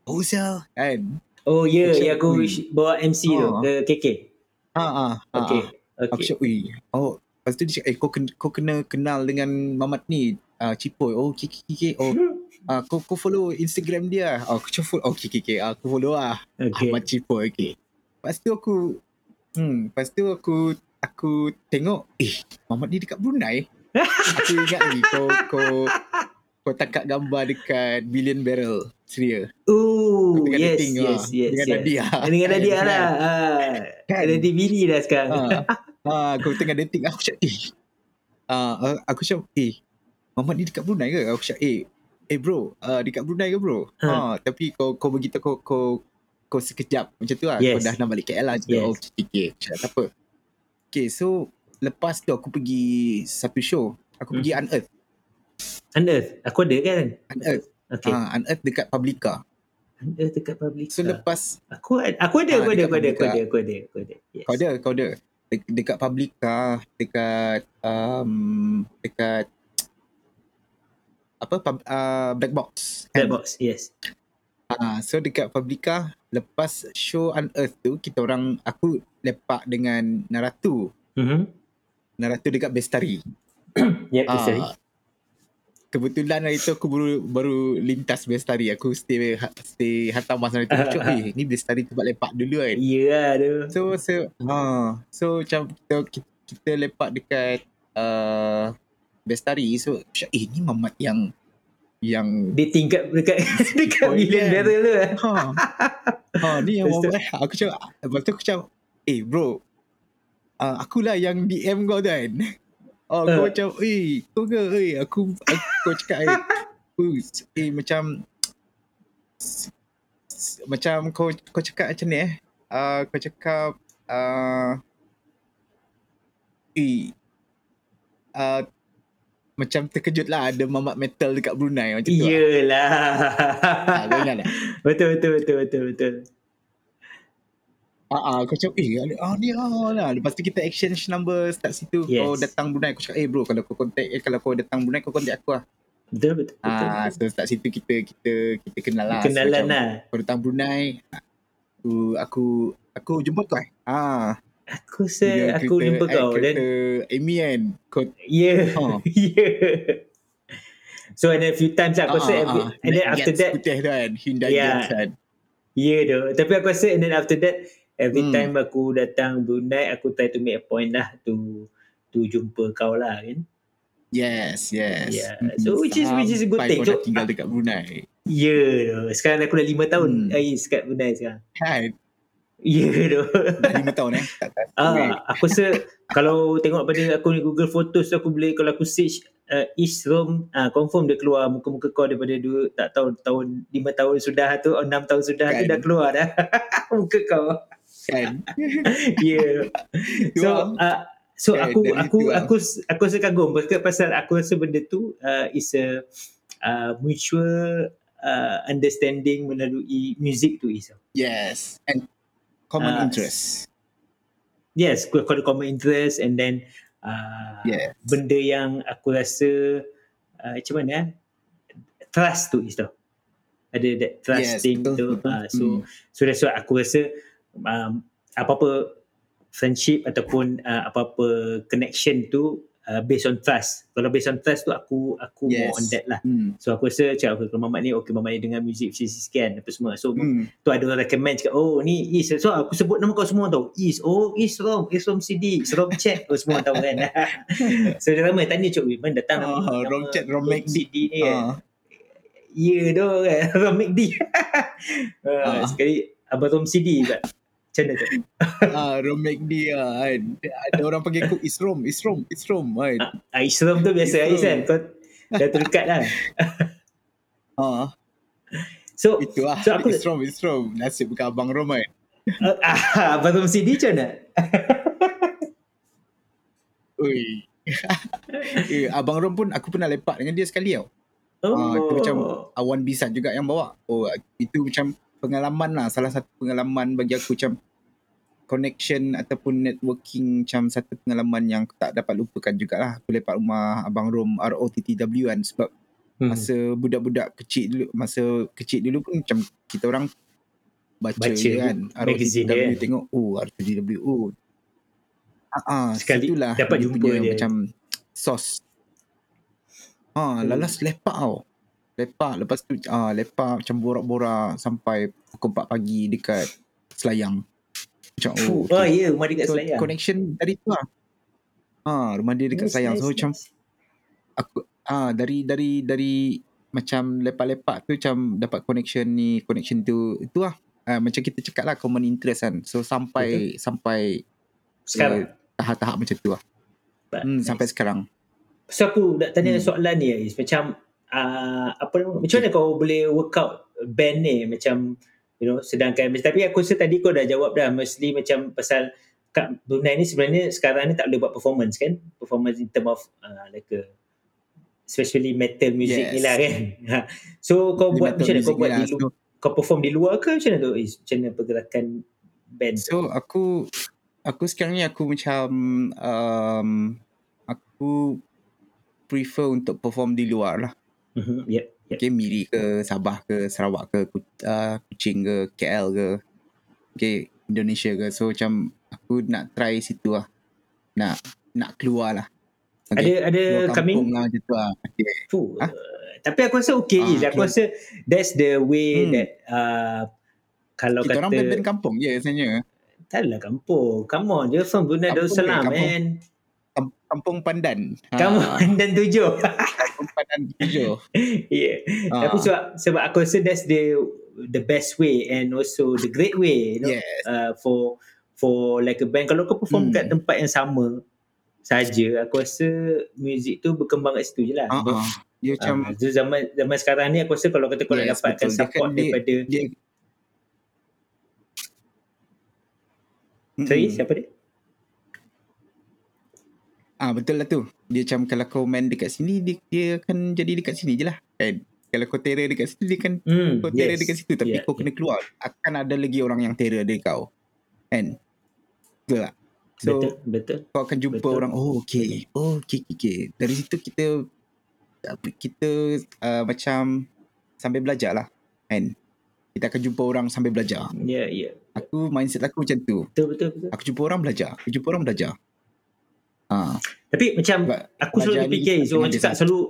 oh sia." Kan? Oh, ya, yeah, aku ui. bawa MC tu Ah. ke KK. Ah, ah, ah, Okay. ah. Aku Okay. cakap, "Ui." Oh, lepas tu dia cakap, "Eh, kau kena, kau kena kenal dengan Mamat ni, ah, Cipoy." Oh, kiki kiki. Oh, [LAUGHS] ah, kau kau follow Instagram dia. Oh, aku cakap, "Oh, kiki kiki." Ah, aku follow lah. Okay. Ahmad Cipoy okay. Lepas tu aku hmm, lepas tu aku aku tengok eh Muhammad ni dekat Brunei. [LAUGHS] aku ingat lagi kau kau kau tangkap gambar dekat Billion Barrel Seria. Oh, tengah yes, dating yes, yes, dengan yes. Nadia. Dengan Nadia [LAUGHS] lah. Ah. Kan? Nadia bini dah sekarang. Ha, ha, kau tengah dating aku cakap eh. Ah, aku cakap eh Muhammad ni dekat Brunei ke? Aku cakap eh eh bro, uh, dekat Brunei ke bro? Ha. Ha. tapi kau kau beritahu kau kau kau sekejap macam tu lah. Kau Yes. dah nak balik KL lah. Yes. Oh, okay, okay. Aku tak apa. Okay, so lepas tu aku pergi satu show. Aku Hmm. pergi Unearth. Unearth. Aku ada kan? Unearth. Okay. Ha, Unearth dekat Publica. Unearth dekat public. So lepas Aku ada, aku ada, Ah, aku ada, dekat aku ada, aku Publica. ada, aku ada, aku ada. Yes. kau ada, kau ada. Dek- Dekat Publica, dekat um, dekat apa pub, uh, black box Black box, yes. Ah, so dekat Publica lepas show Unearth tu kita orang aku lepak dengan Naratu. Mhm. Naratu dekat Bestari. [COUGHS] Yep, Ah, sorry. kebetulan hari tu aku baru baru lintas Bestari. Aku stay ha- stay hantar masa hari tu. Aku [LAUGHS] cakap, eh ni Bestari tempat lepak dulu kan. Ya lah tu. So so ha so macam kita kita, kita lepak dekat uh, Bestari. So eh ni mamat yang yang Dia tingkat dekat [LAUGHS] dekat Oh, million kan? barrel tu. eh. ha. Ha ni yang mamat. Aku cakap lepas tu aku cakap, eh bro. Uh, akulah yang DM kau tu kan. [LAUGHS] Oh, kau Uh. macam, eh, kau ke, eh, aku, aku, kau cakap, eh, eh, macam, macam kau, kau cakap macam ni, eh, uh, kau cakap, uh, eh, uh, macam terkejut lah ada mamat metal dekat Brunei macam tu lah. Yelah. Ah, kau ingat tak? [LAUGHS] betul, betul, betul, betul, betul. Ah, ah, kau cakap, eh, ada- ah, ni ah, lah. Lepas tu kita exchange number start situ. Yes. Kau datang Brunei. Aku cakap, eh bro, kalau kau contact, eh, kalau kau datang Brunei, kau contact aku lah. Betul, betul, betul. Ah, so start situ kita kita kita kenal lah. Kenalan So, lah. Kau datang Brunei, aku aku aku jumpa kau eh. Ah, Aku rasa aku jumpa kau dan Amy kan. Kau ya. Oh. [LAUGHS] Ya. So and then a few times aku rasa ah, every, ah, and then after that putih kan. Hyundai Yeah. Kan. Ya tu. Tapi aku rasa and then after that every Hmm. time aku datang Brunei aku try to make a point lah to to jumpa kau lah kan. Yes, yes. Yeah. Mm, So, which is- which is a good sampai thing. Kau So, tinggal dekat Brunei. Ya tu. Sekarang aku dah lima tahun Hmm. eh, kat Brunei sekarang. Kan? Ya [LAUGHS] tu. Dah lima tahun eh. Tak tak. Ah, aku rasa kalau tengok pada aku ni Google Photos tu aku boleh kalau aku search uh, East Rome ah confirm dia keluar muka-muka kau daripada dulu tak tahu tahun 5 tahun sudah tu oh, 6 tahun sudah tu Kan. dah keluar dah [LAUGHS] muka kau. Kan? [LAUGHS] Ya. Tu so uh, so Kan, aku dari aku tu lah. aku aku rasa kagum pasal aku rasa benda tu uh, is a uh, mutual uh, understanding melalui music tu Is. Yes. And common Ah, interest. Yes, kau ada common interest and then uh, Yes. benda yang aku rasa uh, macam mana eh? trust tu Is tau. Ada that trust Yes, betul, tu. betul. Uh, so Hmm. so that's why aku rasa um, apa-apa friendship ataupun uh, apa-apa connection tu uh, based on trust. Kalau based on trust tu aku aku Yes. more on that lah. Hmm. So aku rasa macam okay, kalau Mamat ni okay Mamat ni dengan music sisi sekian apa semua. So Hmm. tu ada orang recommend cakap oh ni Is so aku sebut nama kau semua tau Is oh Is Rom Is Rom CD Is Rom Chat oh semua tahu kan [LAUGHS] so dia ramai tanya cok Wiman datang Ah, nama, Rom nama Chat, Rom McD. CD ni kan Ah. ya tu kan [LAUGHS] Rom McD uh, [LAUGHS] Ah. sekali Abang Rom CD pula macam mana tu [LAUGHS] ah, Rom McD lah kan. Ada orang panggil aku Isrom, Isrom, Isrom kan. ah, Is Rom tu biasa Is Is kan kau dah terdekat lah [LAUGHS] Ah, so itu lah. So aku- Isrom, Isrom. Nasib bukan Abang Rom kan. uh, ah, Abang Rom CD macam mana [LAUGHS] Ui. eh, Abang Rom pun aku pernah lepak dengan dia sekali tau. Ah, itu macam Awan Bisan juga yang bawa. Oh, itu macam pengalaman lah. Salah satu pengalaman bagi aku macam connection ataupun networking macam satu pengalaman yang tak dapat lupakan jugalah. Aku lepak rumah Abang Rom ROTTW kan sebab Hmm. masa budak-budak kecil dulu masa kecil dulu pun macam kita orang baca, Baca je kan ROTTW dia. tengok oh ROTTW oh ah ah Sekali situlah dapat jumpa punya dia. macam sos ah Hmm. lalas lepak tau lepak lepas tu ah lepak macam borak-borak sampai pukul 4 pagi dekat Selayang macam oh, oh, oh okay. ya rumah dia kat so Selayang. connection dari tu lah. Ah rumah dia dekat Nice, Selayang. So nice, macam nice. aku ah dari dari dari macam lepak-lepak tu macam dapat connection ni connection tu itu lah. Ah, macam kita cakap lah common interest kan. So sampai sampai sekarang? eh, tahap-tahap macam tu lah. But hmm, nice. sampai sekarang. So aku nak tanya Hmm. soalan ni Ais macam uh, apa nama macam mana kau boleh work out band ni? Macam you know sedangkan tapi aku rasa tadi kau dah jawab dah mostly macam pasal kat Brunei ni sebenarnya sekarang ni tak boleh buat performance kan performance in term of uh, like a especially metal music Yes. ni lah kan Ha. so kau buat macam mana kau buat di lah. lu- so, kau perform di luar ke macam mana tu Ais macam mana pergerakan band tu so aku aku sekarang ni aku macam um, aku prefer untuk perform di luar lah Mhm, yep, yep. Okay, Miri ke, Sabah ke, Sarawak ke, uh, Kuching ke, KL ke, okay, Indonesia ke. So macam aku nak try situ lah. Nak nak keluar lah. ada ada keluar coming lah macam tu lah. Okay. Fuh, Ah? uh, tapi aku rasa okay Ah, Is. Aku keluar- rasa that's the way Hmm. that uh, kalau Kita orang kata band-band kampung je sebenarnya. tak lah kampung. Come on, dia from Brunei Darussalam ke? Kampung. Kampung Pandan. Ha, Kamu dan tujuh. Kampung Pandan tujuh. [LAUGHS] yeah. Ah. Tapi sebab sebab aku rasa that's the the best way and also the great way you know, Yes. uh, for for like a band kalau kau perform Hmm. kat tempat yang sama saja aku rasa music tu berkembang kat situ je lah. Uh, uh, dia macam Ah, so zaman zaman sekarang ni aku rasa kalau kata kau nak Yes, dapatkan betul. Dia support kan dia- daripada dia Sorry, Mm-mm. siapa dia? Betul lah tu. Dia macam kalau kau main dekat sini dia, dia akan jadi dekat sini je lah. Kan? Kalau kau terror dekat situ dia kan Hmm, kau terror yes. dekat situ tapi Yeah, kau kena keluar. Akan ada lagi orang yang terror dari kau. Kan? Betul tak? So betul, betul. kau akan jumpa Betul. orang oh okay. Oh okay, okay, okay. Dari situ kita kita uh, macam sambil belajar lah. Kan? Kita akan jumpa orang sambil belajar. Ya, ya. Aku mindset aku macam tu. Betul, betul, betul. Aku jumpa orang belajar. Aku jumpa orang belajar. Ah, Tapi macam aku selalu ni fikir, so orang dia cakap selalu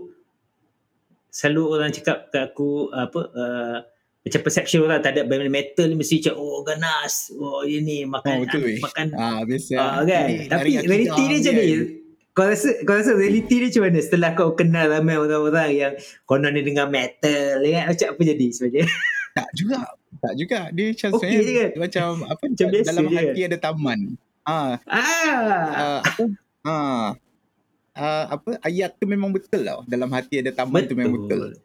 selalu orang cakap ke aku apa uh, macam perception orang terhadap band metal ni mesti macam oh ganas, oh ini makan Oh, betul, weh. makan ah biasa. ah, kan. Ini Tapi reality dia macam ni. kan. Kau rasa kau rasa reality dia macam mana setelah kau kenal ramai orang-orang yang konon dia dengar metal ya kan? Macam apa jadi sebenarnya? [LAUGHS] Tak juga. Tak juga. Dia macam Okey sebenarnya je kan? dia macam apa Macam dalam je hati ada taman. Ah, ah. ah apa? Ah. Ah, apa ayat tu memang betul tau. Dalam hati ada taman tu memang betul.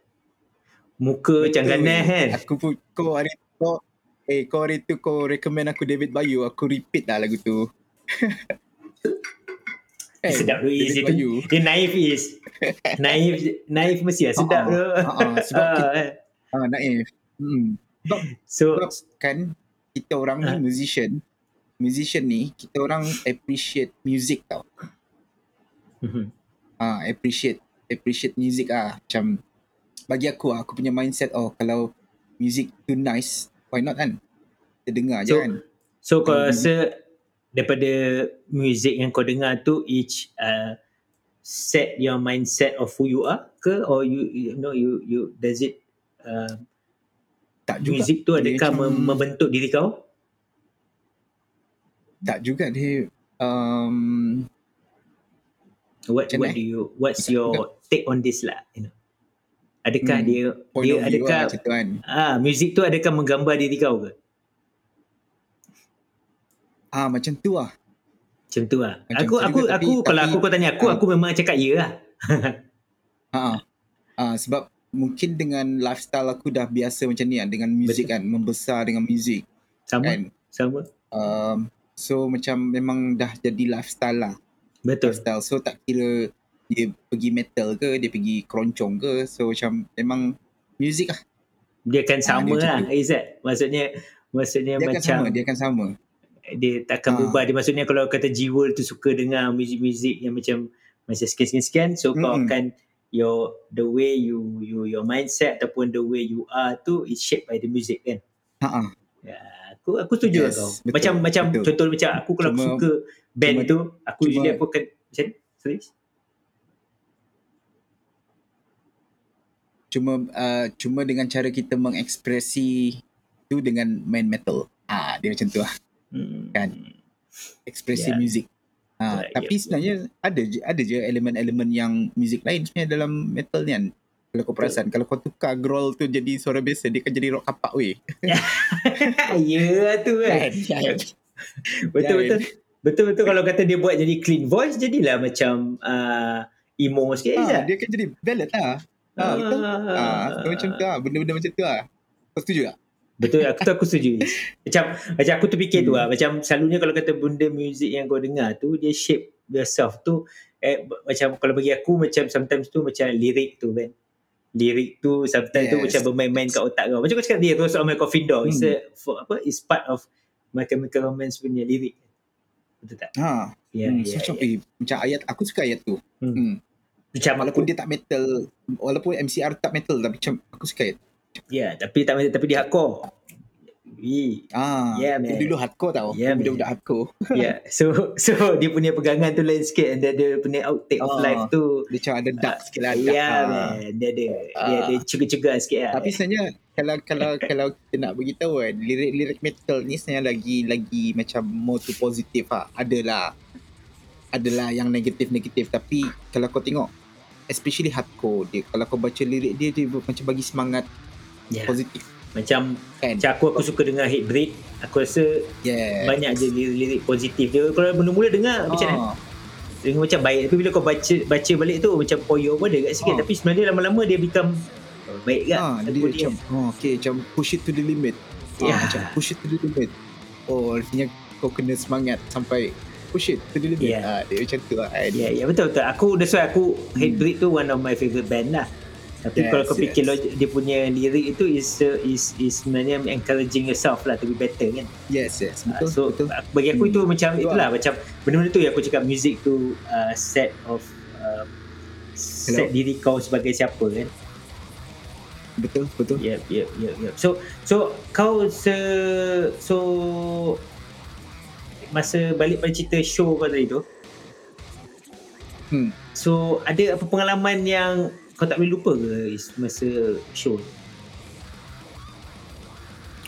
Muka macam Betul. ganas kan? Aku pun kau hari kau eh kau hari tu kau recommend aku David Bayu, aku repeat lah lagu tu. [LAUGHS] Eh, sedap tu Is itu. Bayu. Dia naif Is. naif naif mesti lah sedap Ah, tu. ah, ah, sebab [LAUGHS] Ah, kita- eh. Ah, naif. Hmm. So Sebab kan kita orang ni Ah. musician, musician ni kita orang appreciate music tau. Mhm. Ah, appreciate appreciate music ah. Macam bagi aku ah, aku punya mindset oh kalau music tu nice, why not kan? Kita dengar je So- kan. So kau Mhm. rasa daripada music yang kau dengar tu each uh, set your mindset of who you are ke or you you know you you does it uh, Tak juga. music tu Dia adakah macam- mem- membentuk diri kau? Tak juga dia um, What what mana? do you what's your take on this lah you know? Adakah Hmm, dia dia view adakah lah kan. ah music tu adakah menggambar diri kau ke? Ah macam tu lah. Macam tu lah. Macam aku tu aku juga, aku tapi- kalau tapi- aku kau tanya aku ah. aku memang cakap ya lah. Ha. [LAUGHS] Ah sebab mungkin dengan lifestyle aku dah biasa macam ni kan dengan muzik kan, membesar dengan muzik Sama kan. sama. Um, so macam memang dah jadi lifestyle lah. Betul. Lifestyle. So tak kira dia pergi metal ke, dia pergi keroncong ke. So macam memang muzik lah. Dia akan sama dia macam lah. Izzat. Maksudnya maksudnya Dia akan macam sama, dia akan sama. dia takkan Ah. berubah. Dia maksudnya kalau kata jiwa tu suka dengar muzik-muzik yang macam macam sekian-sekian so kau Mm-mm. akan your the way you you your mindset ataupun the way you are tu is shaped by the music kan. Ha ah. Ya, aku aku setuju Yes, yes, kau. betul, macam macam betul. contoh macam aku kalau aku Cuma- suka band cuma- tu aku cuma- usually aku akan macam ni, sorry. Cuma uh, cuma dengan cara kita mengekspresi tu dengan main metal. Ah, dia macam tu lah. Hmm. Kan. Ekspresi Yeah. muzik. Ha, Right, tapi yep, sebenarnya ada je ada je elemen-elemen yang muzik lain sebenarnya dalam metal ni kan. Kalau kau perasan, kalau kau tukar growl tu jadi suara biasa, dia kan jadi rock kapak weh. [LAUGHS] ya tu kan. Kan? Betul Kan? betul. Betul betul kalau kata dia buat jadi clean voice jadilah macam uh, emo sikit Ha, dia kan jadi ballad lah. Ha, betul. Ha, so macam tu lah. Benda-benda macam tu lah. Kau setuju tak? Betul aku tu aku setuju. [LAUGHS] macam macam aku terfikir tu Hmm. lah macam selalunya kalau kata benda muzik yang kau dengar tu dia shape yourself tu eh, macam kalau bagi aku macam sometimes tu macam lirik tu kan. Lirik tu sometimes tu Yes. macam bermain-main kat otak kau. Macam kau cakap dia Rose on my coffin door is Hmm. a for, apa is part of My Chemical Romance punya lirik. Betul tak? Ha. Ya, hmm, ya, so macam, ya. eh, macam ayat, aku suka ayat tu. Hmm. Hmm. Macam Walaupun aku, dia tak metal, walaupun MCR tak metal, tapi macam aku suka ayat. ya, tapi tak tapi dia hardcore. Ah, Yeah, man. dulu hardcore tau. Yeah. Budak-budak hardcore. [LAUGHS] yeah. So so dia punya pegangan tu lain sikit and dia, dia punya outtake of Ah, life tu Dia macam ada dark sikit lah. Dark. yeah, Ah. man. Dia ada dia Ah. ada cegah-cegah sikit lah. Tapi sebenarnya kalau kalau [LAUGHS] kalau kita nak beritahu kan lirik-lirik metal ni sebenarnya lagi lagi macam more to positif ah. Adalah adalah yang negatif-negatif tapi kalau kau tengok especially hardcore dia kalau kau baca lirik dia dia macam bagi semangat yeah. positif macam kan. macam aku aku suka dengar Hatebreed. Aku rasa Yeah. banyak je lirik positif dia. Kalau mula-mula dengar macam mana? Dengar macam baik tapi bila kau baca baca balik tu macam poyo pun ada kat sikit Ah. tapi sebenarnya lama-lama dia become oh, baik kan. ah, dia macam oh, okay, macam push it to the limit. Yeah. Ah, macam push it to the limit. Oh, artinya kau kena semangat sampai push it to the limit. Yeah. Ah, dia macam tu lah. Ya, ya betul betul. Aku that's why aku Hmm. Hatebreed tu one of my favorite band lah. Tapi Yes, kalau kau fikir yes. log- dia punya lirik itu is uh, is is sebenarnya encouraging yourself lah to be better kan. Yes, yes. Uh, Betul, so betul. uh, bagi aku Hmm. itu macam Betul itulah macam benda-benda tu yang aku cakap music tu uh, set of uh, set Hello? diri kau sebagai siapa kan. Betul, betul. Yep, yep, yep, yep. So so kau se so masa balik pada cerita show kau tadi tu. Hmm. So ada apa pengalaman yang kau tak boleh lupa ke masa show?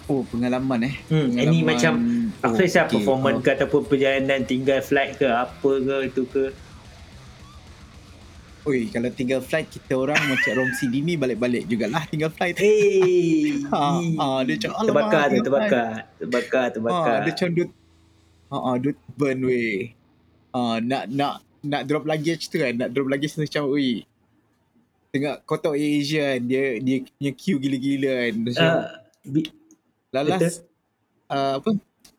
Oh, pengalaman eh. Hmm, Pengalaman- macam aku oh, rasa okay. performance Oh, ke ataupun perjalanan tinggal flight ke apa ke itu ke. Oi, kalau tinggal flight kita orang [LAUGHS] macam Romsi Dini balik-balik jugalah tinggal flight. Hey, [LAUGHS] Ha, ha, dia macam, "Alamak, terbakar tu, terbakar, terbakar, terbakar. Ha, dia macam dut ha, ha, dut burn weh. Ha, nak nak nak drop luggage tu kan, nak drop luggage tu macam oi. Tengok kau tahu Asia kan, dia dia punya queue gila-gila kan. Macam Uh, bi- lalas uh, apa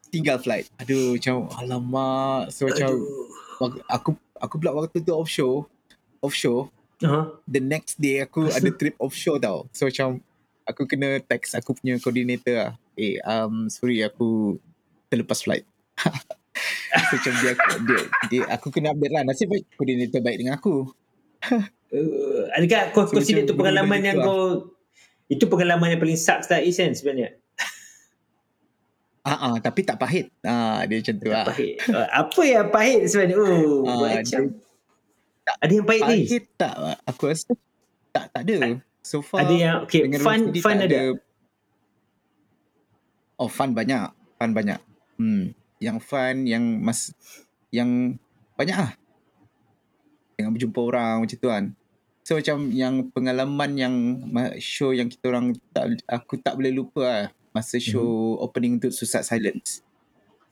tinggal flight. Aduh macam alamak. So macam aduh. aku aku pula waktu tu offshore offshore Uh-huh. the next day aku ada trip offshore tau. So macam aku kena text aku punya coordinator lah. Eh, um, sorry aku terlepas flight. [LAUGHS] so, macam dia, dia, dia, aku kena update lah. Nasib baik coordinator baik dengan aku. Uh, adakah kau So, consider itu pengalaman yang tu kau itu pengalaman yang paling sucks tak Isan sebenarnya? Ah, ah, tapi tak pahit. Ah, dia macam tu lah. Pahit. Uh, apa yang pahit sebenarnya? Oh, Ah, macam ada yang pahit ni. Pahit tak? Aku rasa tak, tak ada. So far, Ada yang okay, fun fun tak ada. Oh, fun banyak. Fun banyak. Hmm. Yang fun, yang mas, yang banyak lah. Dengan berjumpa orang macam tu kan. So macam yang pengalaman yang show yang kita orang tak, aku tak boleh lupa lah. Masa show Mhm. opening untuk Susat Silence.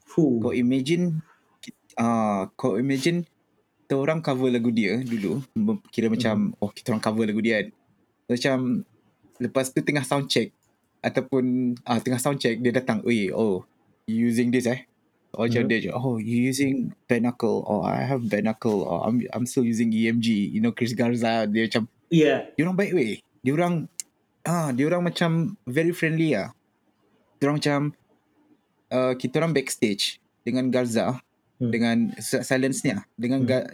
Fuh. Kau imagine ah uh, kau imagine kita orang cover lagu dia dulu kira macam oh kita orang cover lagu dia kan. Macam lepas tu tengah sound check ataupun ah tengah sound check dia datang, "Oi, oh, using this eh?" Oh macam Mhm. dia "Oh, you using bare knuckle." Oh, I have bare knuckle. Oh, I'm I'm still using EMG. You know Chris Garza dia macam Ya. dia orang baik weh. Dia orang ah dia orang macam very friendly ah. Dia orang macam uh, kita orang backstage dengan Garza Hmm. dengan Silence ni lah. Dengan Hmm. Ga-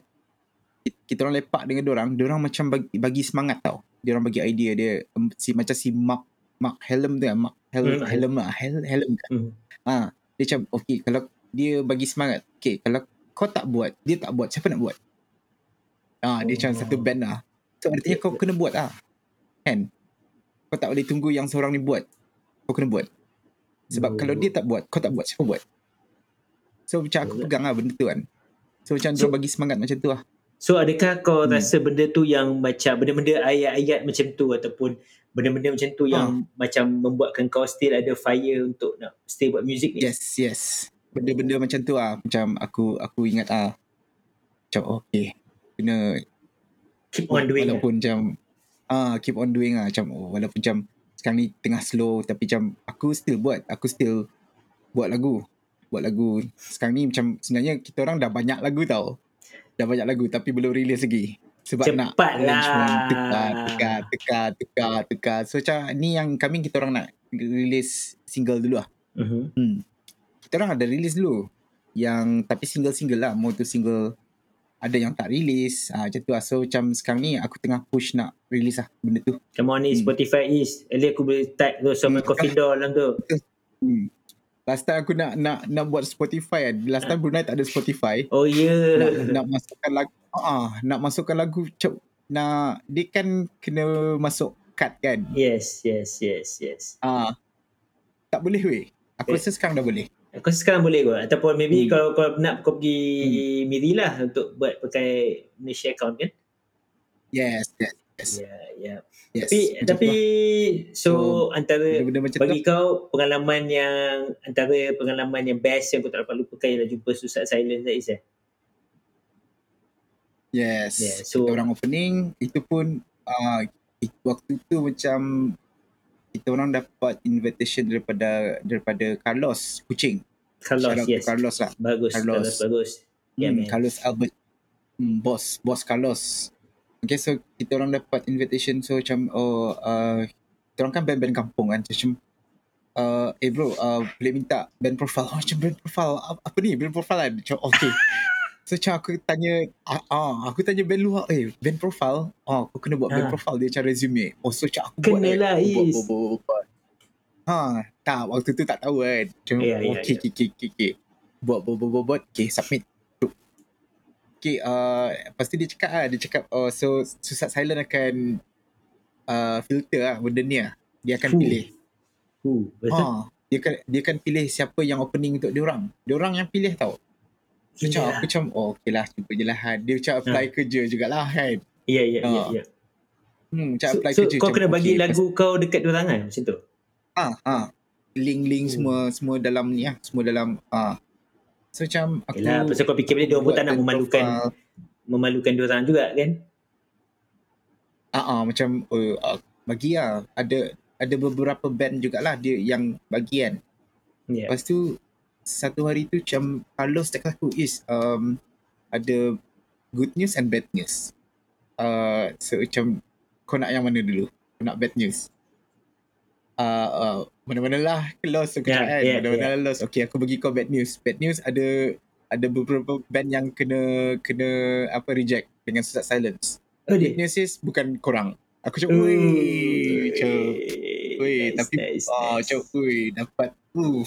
kita orang lepak dengan dia orang, dia orang macam bagi, bagi semangat tau. Dia orang bagi idea dia um, si macam si Mark Mark Helm tu kan, Mark Hel, Hmm. Helm lah, Hel, Helm kan. Hmm. Ha, dia macam okay kalau dia bagi semangat. Okay, kalau kau tak buat, dia tak buat, siapa nak buat? Ah, dia Oh. macam satu band lah. So artinya kau kena buat lah. Kan? Kau tak boleh tunggu yang seorang ni buat. Kau kena buat. Sebab Oh. kalau dia tak buat, kau tak buat, siapa buat? So macam aku pegang lah benda tu kan. So macam So- dia bagi semangat macam tu lah. So adakah kau Hmm. rasa benda tu yang macam benda-benda ayat-ayat macam tu ataupun benda-benda macam tu yang Ah. macam membuatkan kau still ada fire untuk nak stay buat music ni? Yes, yes. Benda-benda macam tu lah. Macam aku aku ingat ah. Macam okay. Kena Keep on doing lah. walaupun macam ah keep on doing lah. Macam oh, walaupun macam sekarang ni tengah slow tapi macam aku still buat. Aku still buat lagu. Buat lagu. Sekarang ni macam sebenarnya kita orang dah banyak lagu tau. Dah banyak lagu tapi belum release lagi. Sebab nak Cepat lah. arrangement tukar, tukar, tukar, tukar, tukar. So macam ni yang kami kita orang nak release single dulu lah. Mhm. Hmm. Kita orang ada release dulu. Yang tapi single-single lah. More tu single ada yang tak release. Ah macam tu lah. So macam sekarang ni aku tengah push nak release lah benda tu. Come on ni Hmm. Spotify is. Earlier aku boleh type tu sama Hmm. Coffee Door dalam tu. Hmm. Last time aku nak nak nak buat Spotify kan. Last time Brunei tak ada Spotify. Oh ya. Nak Yeah. nak masukkan lagu ah nak masukkan lagu cep, nak dia kan kena masuk cut kan. Yes, yes, yes, yes. Ah tak boleh weh. Aku Eh. rasa sekarang dah boleh. Rasa sekarang boleh kot. Ataupun maybe Hmm. kalau kau nak kau pergi Miri lah untuk buat pakai Malaysia account kan? Yes, yes, yes. Ya, ya. yes. Tapi tapi tu so, So, antara lah. macam tu. bagi kau pengalaman yang antara pengalaman yang best yang kau tak dapat lupakan ialah jumpa Susah Silence Zaiz eh? Yes. Yeah, Yeah, so- so kita orang opening itu pun uh, waktu tu macam kita orang dapat invitation daripada daripada Carlos Kucing. Carlos, Shout out yes. to Carlos lah. Bagus, Carlos, Carlos. bagus. Yeah, Hmm, man. Carlos Albert. Hmm, boss, boss Carlos. Okay, so kita orang dapat invitation so macam oh uh, kita orang kan band-band kampung kan So, macam uh, eh bro uh, boleh minta band profile oh, [LAUGHS] macam band profile apa, apa ni band profile kan macam okay [LAUGHS] so macam aku tanya ah, ah aku tanya band luar eh band profile oh aku kena buat Ah. band profile dia macam resume oh so macam aku buat Kenalah, eh. Aku buat, Is. buat, buat, buat, buat. Ha tak waktu tu tak tahu kan macam Ya, ya, okay, ya. okay, okay, okay, okay. buat buat buat buat, buat. okay submit Okay, uh, lepas tu dia cakap lah, dia cakap, oh, so Susat Silent akan uh, filter lah benda ni lah. Dia akan Fuh. pilih. Uh, betul. Ha, dia akan dia akan pilih siapa yang opening untuk dia orang. Dia orang yang pilih tau. So, macam aku macam, oh okay lah, cuba je lah. Han. Dia macam apply kerja jugalah kan. Ya, ya, ya, Ah. ya. Hmm, macam So, apply so kerja. kau macam, kena bagi okay, lagu kau dekat diorang kan macam tu? Ha, ha. Link-link Hmm. semua semua dalam ni lah. Semua dalam, ha. So macam aku Yelah, pasal kau fikir balik dia pun tak nak memalukan profile. memalukan diorang juga kan? Ah uh, macam uh, uh, bagi lah ada ada beberapa band jugalah dia yang bagi kan. Ya. Lepas tu satu hari tu macam Carlos cakap aku is um, ada good news and bad news. Uh, so macam kau nak yang mana dulu? Kau nak bad news? Uh, uh, mana-mana lah lost aku Yeah, cakap kan. yeah, mana-mana lah lost. Okay, aku bagi kau bad news. Bad news ada ada beberapa band yang kena kena apa reject dengan sesat silence. Oh, dia. news is bukan korang. Aku cakap, weh, Nice, tapi, nice, oh, nice. macam, weh, dapat, uh,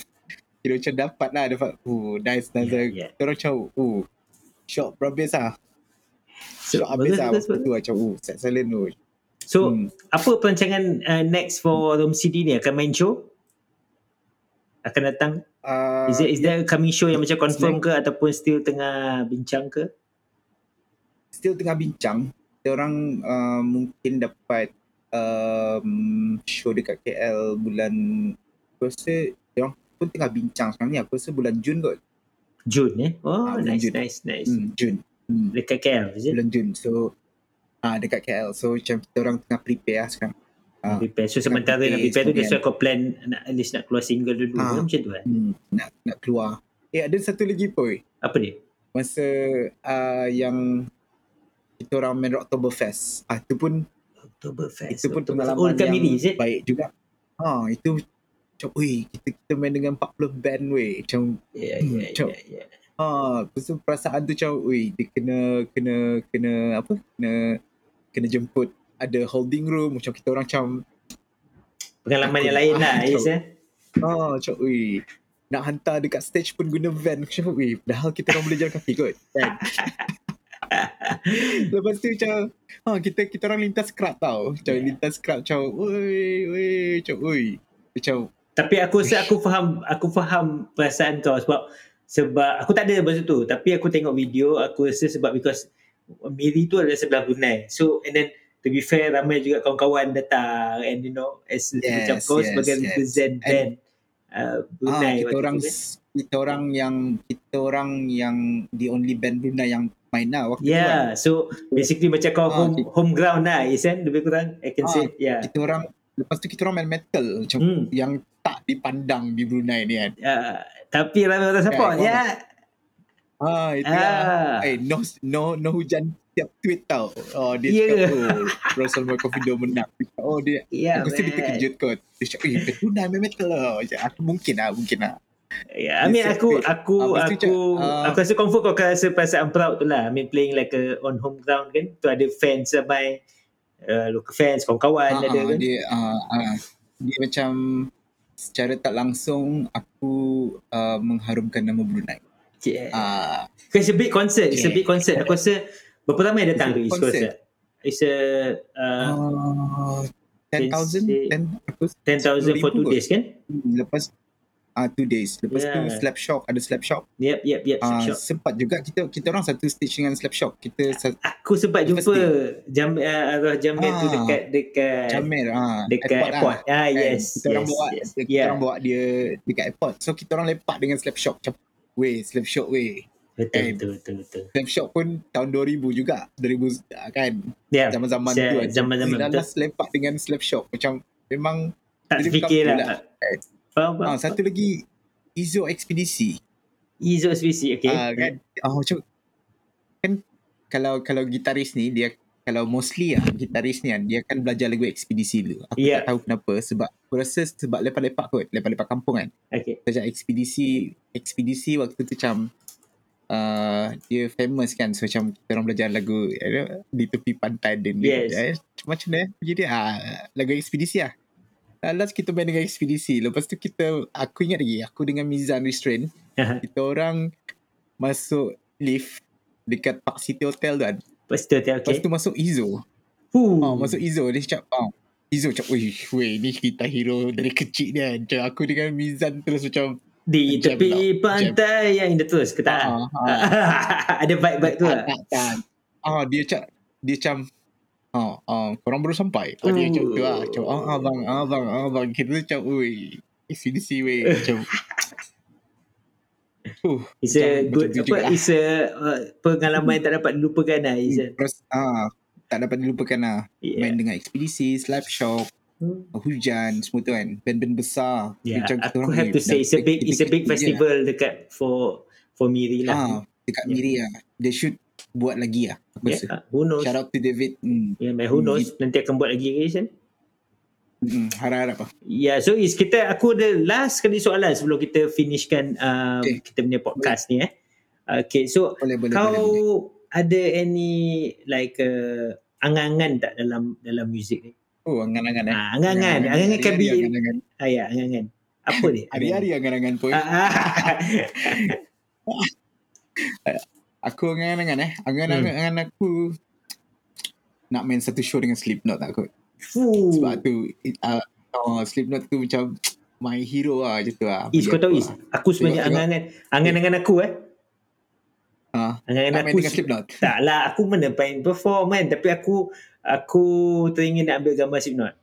kira macam dapat lah, dapat, uh, nice, nice. Yeah, Yeah, yeah. Kita orang macam, uh, shock berhabis lah. Shock habis lah. tu macam, uh, set silent tu. So, Hmm. apa perancangan uh, next for Room CD ni? Akan main show? Akan datang? Uh, Is there, is there a coming show yang macam confirm ke ataupun still tengah bincang ke? still tengah bincang. Kita orang uh, mungkin dapat um, show dekat KL bulan aku rasa dia orang pun tengah bincang sekarang ni aku rasa bulan Jun kot. Jun eh? Oh, bulan nice, Jun. nice, nice. Hmm, Jun. Hmm, Dekat KL, is it? bulan Jun. So ah dekat KL. So macam kita orang tengah prepare lah sekarang. Ah, Prepare. So, sementara nak prepare prepare tu, that's why kau plan nak, at least nak keluar single dulu. Ah. Macam tu kan? hmm, nak nak keluar. Eh ada satu lagi poi. Apa dia? Masa uh, yang kita orang main Oktoberfest. Ah tu pun Oktoberfest. itu pun Oktoberfest. pengalaman Oh, yang is it? baik juga. Ha, itu macam, weh, kita, kita main dengan 40 band, weh. Macam, Ya, Hmm, ya, cok. ya, ya. ha, lepas tu perasaan tu macam, weh, dia kena, kena, kena, apa, kena, kena jemput ada holding room, macam kita orang macam, Pengalaman Aku- yang lain lah, [LAUGHS] Ah, Is cok. eh? ha, macam, weh, nak hantar dekat stage pun guna van. Macam, weh, padahal kita orang boleh jalan kaki kot, kan? [LAUGHS] Lepas tu macam, ha, kita kita orang lintas scrap tau. Macam Yeah. lintas scrap macam, weh, weh, macam, weh. Macam, Tapi aku rasa aku faham aku faham perasaan kau sebab sebab aku tak ada masa tu tapi aku tengok video aku rasa sebab because Miri tu adalah sebelah Brunei. So and then to be fair ramai juga kawan-kawan datang and you know as Yes, macam kau yes, sebagai yes. represent And- band uh, Brunei Ah, kita orang tu, kan? kita orang yang kita orang yang the only band Brunei yang main lah waktu tu kan. Yeah, so basically macam kau Ah, home okay. home ground lah, is kan? Lebih kurang I can Ah, say, yeah. Kita orang lepas tu kita orang main metal macam Hmm. yang tak dipandang di Brunei ni kan. Uh, tapi ramai orang support, ya. Ah itu lah. Ah. Eh no no no hujan tiap tweet tau. Oh dia cakap oh Russell Marcovido menang. Oh dia Ya, aku rasa dia man. terkejut kot. Dia cakap eh Brunei main metal lah. Macam, aku mungkin lah mungkin lah. Ya, I mean aku separate. aku Ah, aku macam, ah, aku rasa confirm kau akan rasa perasaan proud tu lah. I mean playing like a on home ground kan. Tu ada fans ramai uh, local fans, kawan-kawan Ah, ada kan. dia ah, ah, dia macam secara tak langsung aku uh, mengharumkan nama Brunei. Yeah. Ah, It's a big concert. It's a big concert. Aku rasa berapa ramai datang tu It's a East Coast? concert. tak? It's a uh, uh, 10,000 Wednesday. 10 aku 10,000 for 2 10,000 kot. days kan? hmm, lepas ah two days lepas tu Yeah. slap shock ada slap shock Yep, yep, yep. ah Shock. sempat juga kita kita orang satu stage dengan slap shock kita sa- Aku sempat jumpa jam uh, arwah Jamil tu Ah. dekat dekat Jamil ah dekat airport. Ah, Kan? yes. kita orang yes, bawa yes. kita Yeah. orang bawa dia dekat airport so kita orang lepak dengan slap shock macam weh slap shock weh Betul, Eh, betul, betul, betul. slap shock pun tahun 2000 juga 2000 ah, kan Ya, zaman-zaman saya- tu kan. zaman-zaman betul. last lepak dengan slap shock macam memang tak terfikir lah. Faham, faham. ah satu lagi Izo ekspedisi Izo SVC, okay. Ah, kan ah macam kan kalau kalau gitaris ni dia kalau mostly ah gitaris ni kan dia akan belajar lagu ekspedisi dulu. Aku Ya. tak tahu kenapa sebab aku rasa sebab lepak-lepak kot, lepak-lepak kampung kan. Okay. Belajar ekspedisi ekspedisi waktu tu macam uh, dia famous kan so macam kita orang belajar lagu you know, di tepi pantai dan Yes. eh, macam mana eh? jadi ah lagu ekspedisi lah Ah, Last kita main dengan ekspedisi Lepas tu kita Aku ingat lagi Aku dengan Mizan Restrain [LAUGHS] kita orang masuk lift dekat Park City Hotel tu kan. Lepas tu, okay. Lepas tu masuk Izo. Huh. Ha, masuk Izo dia cakap, oh, Izo cakap, weh, weh, ni kita hero dari kecil ni kan. Macam aku dengan Mizan terus macam, Di jam tepi lah, pantai yang indah terus ke tak? ah, ah, [LAUGHS] Ada vibe-vibe tu lah. tak. Ah, dia cakap, dia macam, ah, ah, korang baru sampai. Ah, dia macam tu lah. Macam, ah, ah, bang, ah, bang, ah, bang. Kita macam, weh, CDC weh. Macam, uh, It's a good, apa, it's a uh, pengalaman yang tak dapat dilupakan lah. It's a, terus, ah, tak dapat dilupakan lah. yeah. Main dengan ekspedisi, slap shock, Hmm. hujan semua tu kan band-band besar Yeah, Macam aku have ni to say it's a big it's a big kecil je festival dekat for for Miri lah. ah, lah. dekat Yeah. Miri lah they should buat lagi lah aku Yeah, rasa ah, who knows? shout out to David hmm. Yeah, man, who Hmm, knows? Nanti akan buat lagi ke Isan? Hmm, harap-harap lah. Ya, yeah, so is kita aku ada last kali soalan sebelum kita finishkan um, Okay. kita punya podcast ni eh. Okay, so Boleh, boleh, kau boleh, boleh. ada any like uh, angan-angan tak dalam dalam muzik ni? Oh, angan-angan eh. Ah, angan-angan, angan-angan can be angan-angan. ah, ya, angan-angan. Apa dia? [LAUGHS] Hari-hari angan-angan pun. Ah, ah. [LAUGHS] Aku angan-angan eh. Hmm. Angan-angan aku nak main satu show dengan Slipknot tak kot. Fuh. Sebab tu uh, oh, Slipknot tu macam [TSK] my hero lah macam tu lah. Is kau tahu Is, lah. aku sebenarnya angan-angan angan-angan aku eh. Ah, Angan-angan nak main aku Slipknot. [LAUGHS] tak lah aku mana main perform kan tapi aku aku teringin nak ambil gambar Slipknot.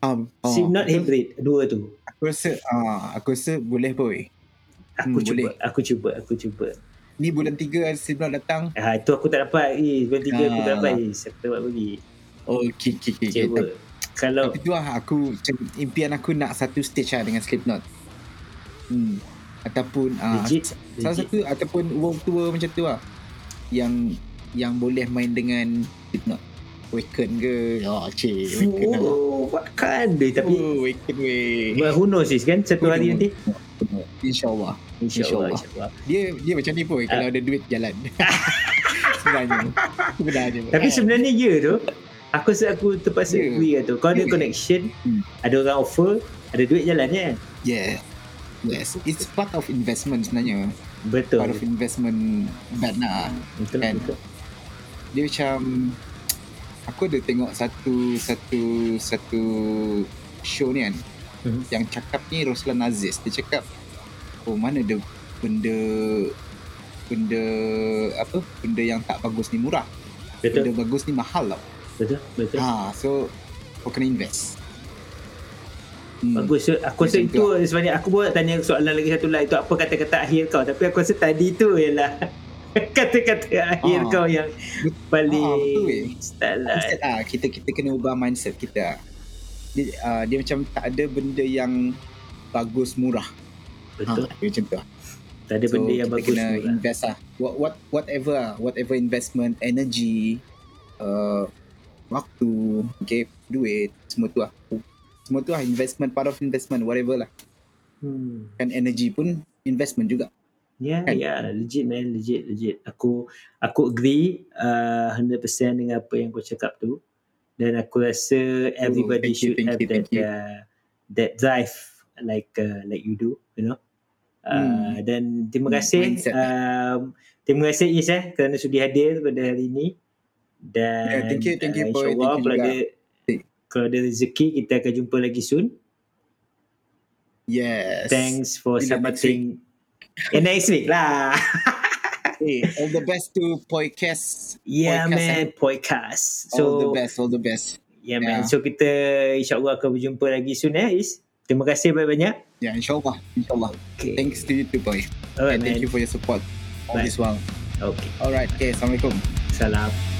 Um, Oh, Slipknot Hybrid dua tu. aku rasa ah, aku rasa boleh boy. Aku Hmm, cuba, boleh. aku cuba, aku cuba. Ni bulan 3 Slipknot datang. Ah itu aku tak dapat. Eh, bulan tiga aku tak Ah. dapat. Eh, aku tak dapat pergi. Oh, okay, okay, okay. okay. Cuba. Kalau Tapi tu lah aku macam impian aku nak satu stage lah dengan Slipknot. Hmm. Ataupun ah, legit, salah satu ataupun world tour macam tu lah. Yang yang boleh main dengan Slipknot. Waken ke? Oh, cik. Waken lah. Oh, what kind tapi Oh, Waken weh. well, who knows is kan satu hari nanti. InsyaAllah. InsyaAllah, insyaAllah. Dia dia macam ni pun kalau ada duit jalan. [LAUGHS] Sebenarnya. Sebenarnya. Tapi sebenarnya ya tu. Aku rasa aku terpaksa Ya. agree lah tu. Kau ada Ya. connection, Hmm. ada orang offer, ada duit jalan kan? Yeah. Yes. It's part of investment sebenarnya. Betul. Part of investment bad lah. Betul, kan. betul. dia macam aku ada tengok satu satu satu show ni kan Mhm. yang cakap ni Roslan Aziz dia cakap oh mana ada benda benda apa benda yang tak bagus ni murah Betul, benda bagus ni mahal tau betul, betul. ha so kau kena invest hmm. Bagus. So, aku rasa itu sebenarnya aku buat tanya soalan lagi satu lah. Itu apa kata-kata akhir kau. Tapi aku rasa tadi tu ialah [LAUGHS] kata-kata akhir Ah. kau yang paling Ah, betul, style lah. mindset lah kita kita kena ubah mindset kita dia, uh, dia macam tak ada benda yang bagus murah Betul. ha, macam tu lah. Tak ada benda yang bagus kena tu lah. invest lah what, what whatever lah whatever investment energy uh, waktu okay duit semua tu lah semua tu lah investment part of investment whatever lah Hmm. kan energy pun investment juga Ya, Kan? ya, legit man, legit, legit. Aku aku agree uh, 100% dengan apa yang kau cakap tu. Dan aku rasa everybody you, should thank have you, that you. uh, that drive like uh, like you do, you know. Uh, Dan terima Hmm, kasih um, terima kasih Is eh kerana sudi hadir pada hari ini. Dan Yeah, thank you, thank uh, you, boy. InsyaAllah kalau ada kalau ada rezeki kita akan jumpa lagi soon. yes Thanks for Bila next supporting. Eh, next week lah. hey, all the best to podcast Yeah Podcast, man, podcast. all So the best all the best yeah man, Yeah. so kita insyaAllah akan berjumpa lagi soon eh Is. Terima kasih banyak-banyak. yeah insyaallah insyaallah Okay. thanks to you too boy Alright and man. thank you for your support all Bye. this while Okay. alright okay assalamualaikum Salam.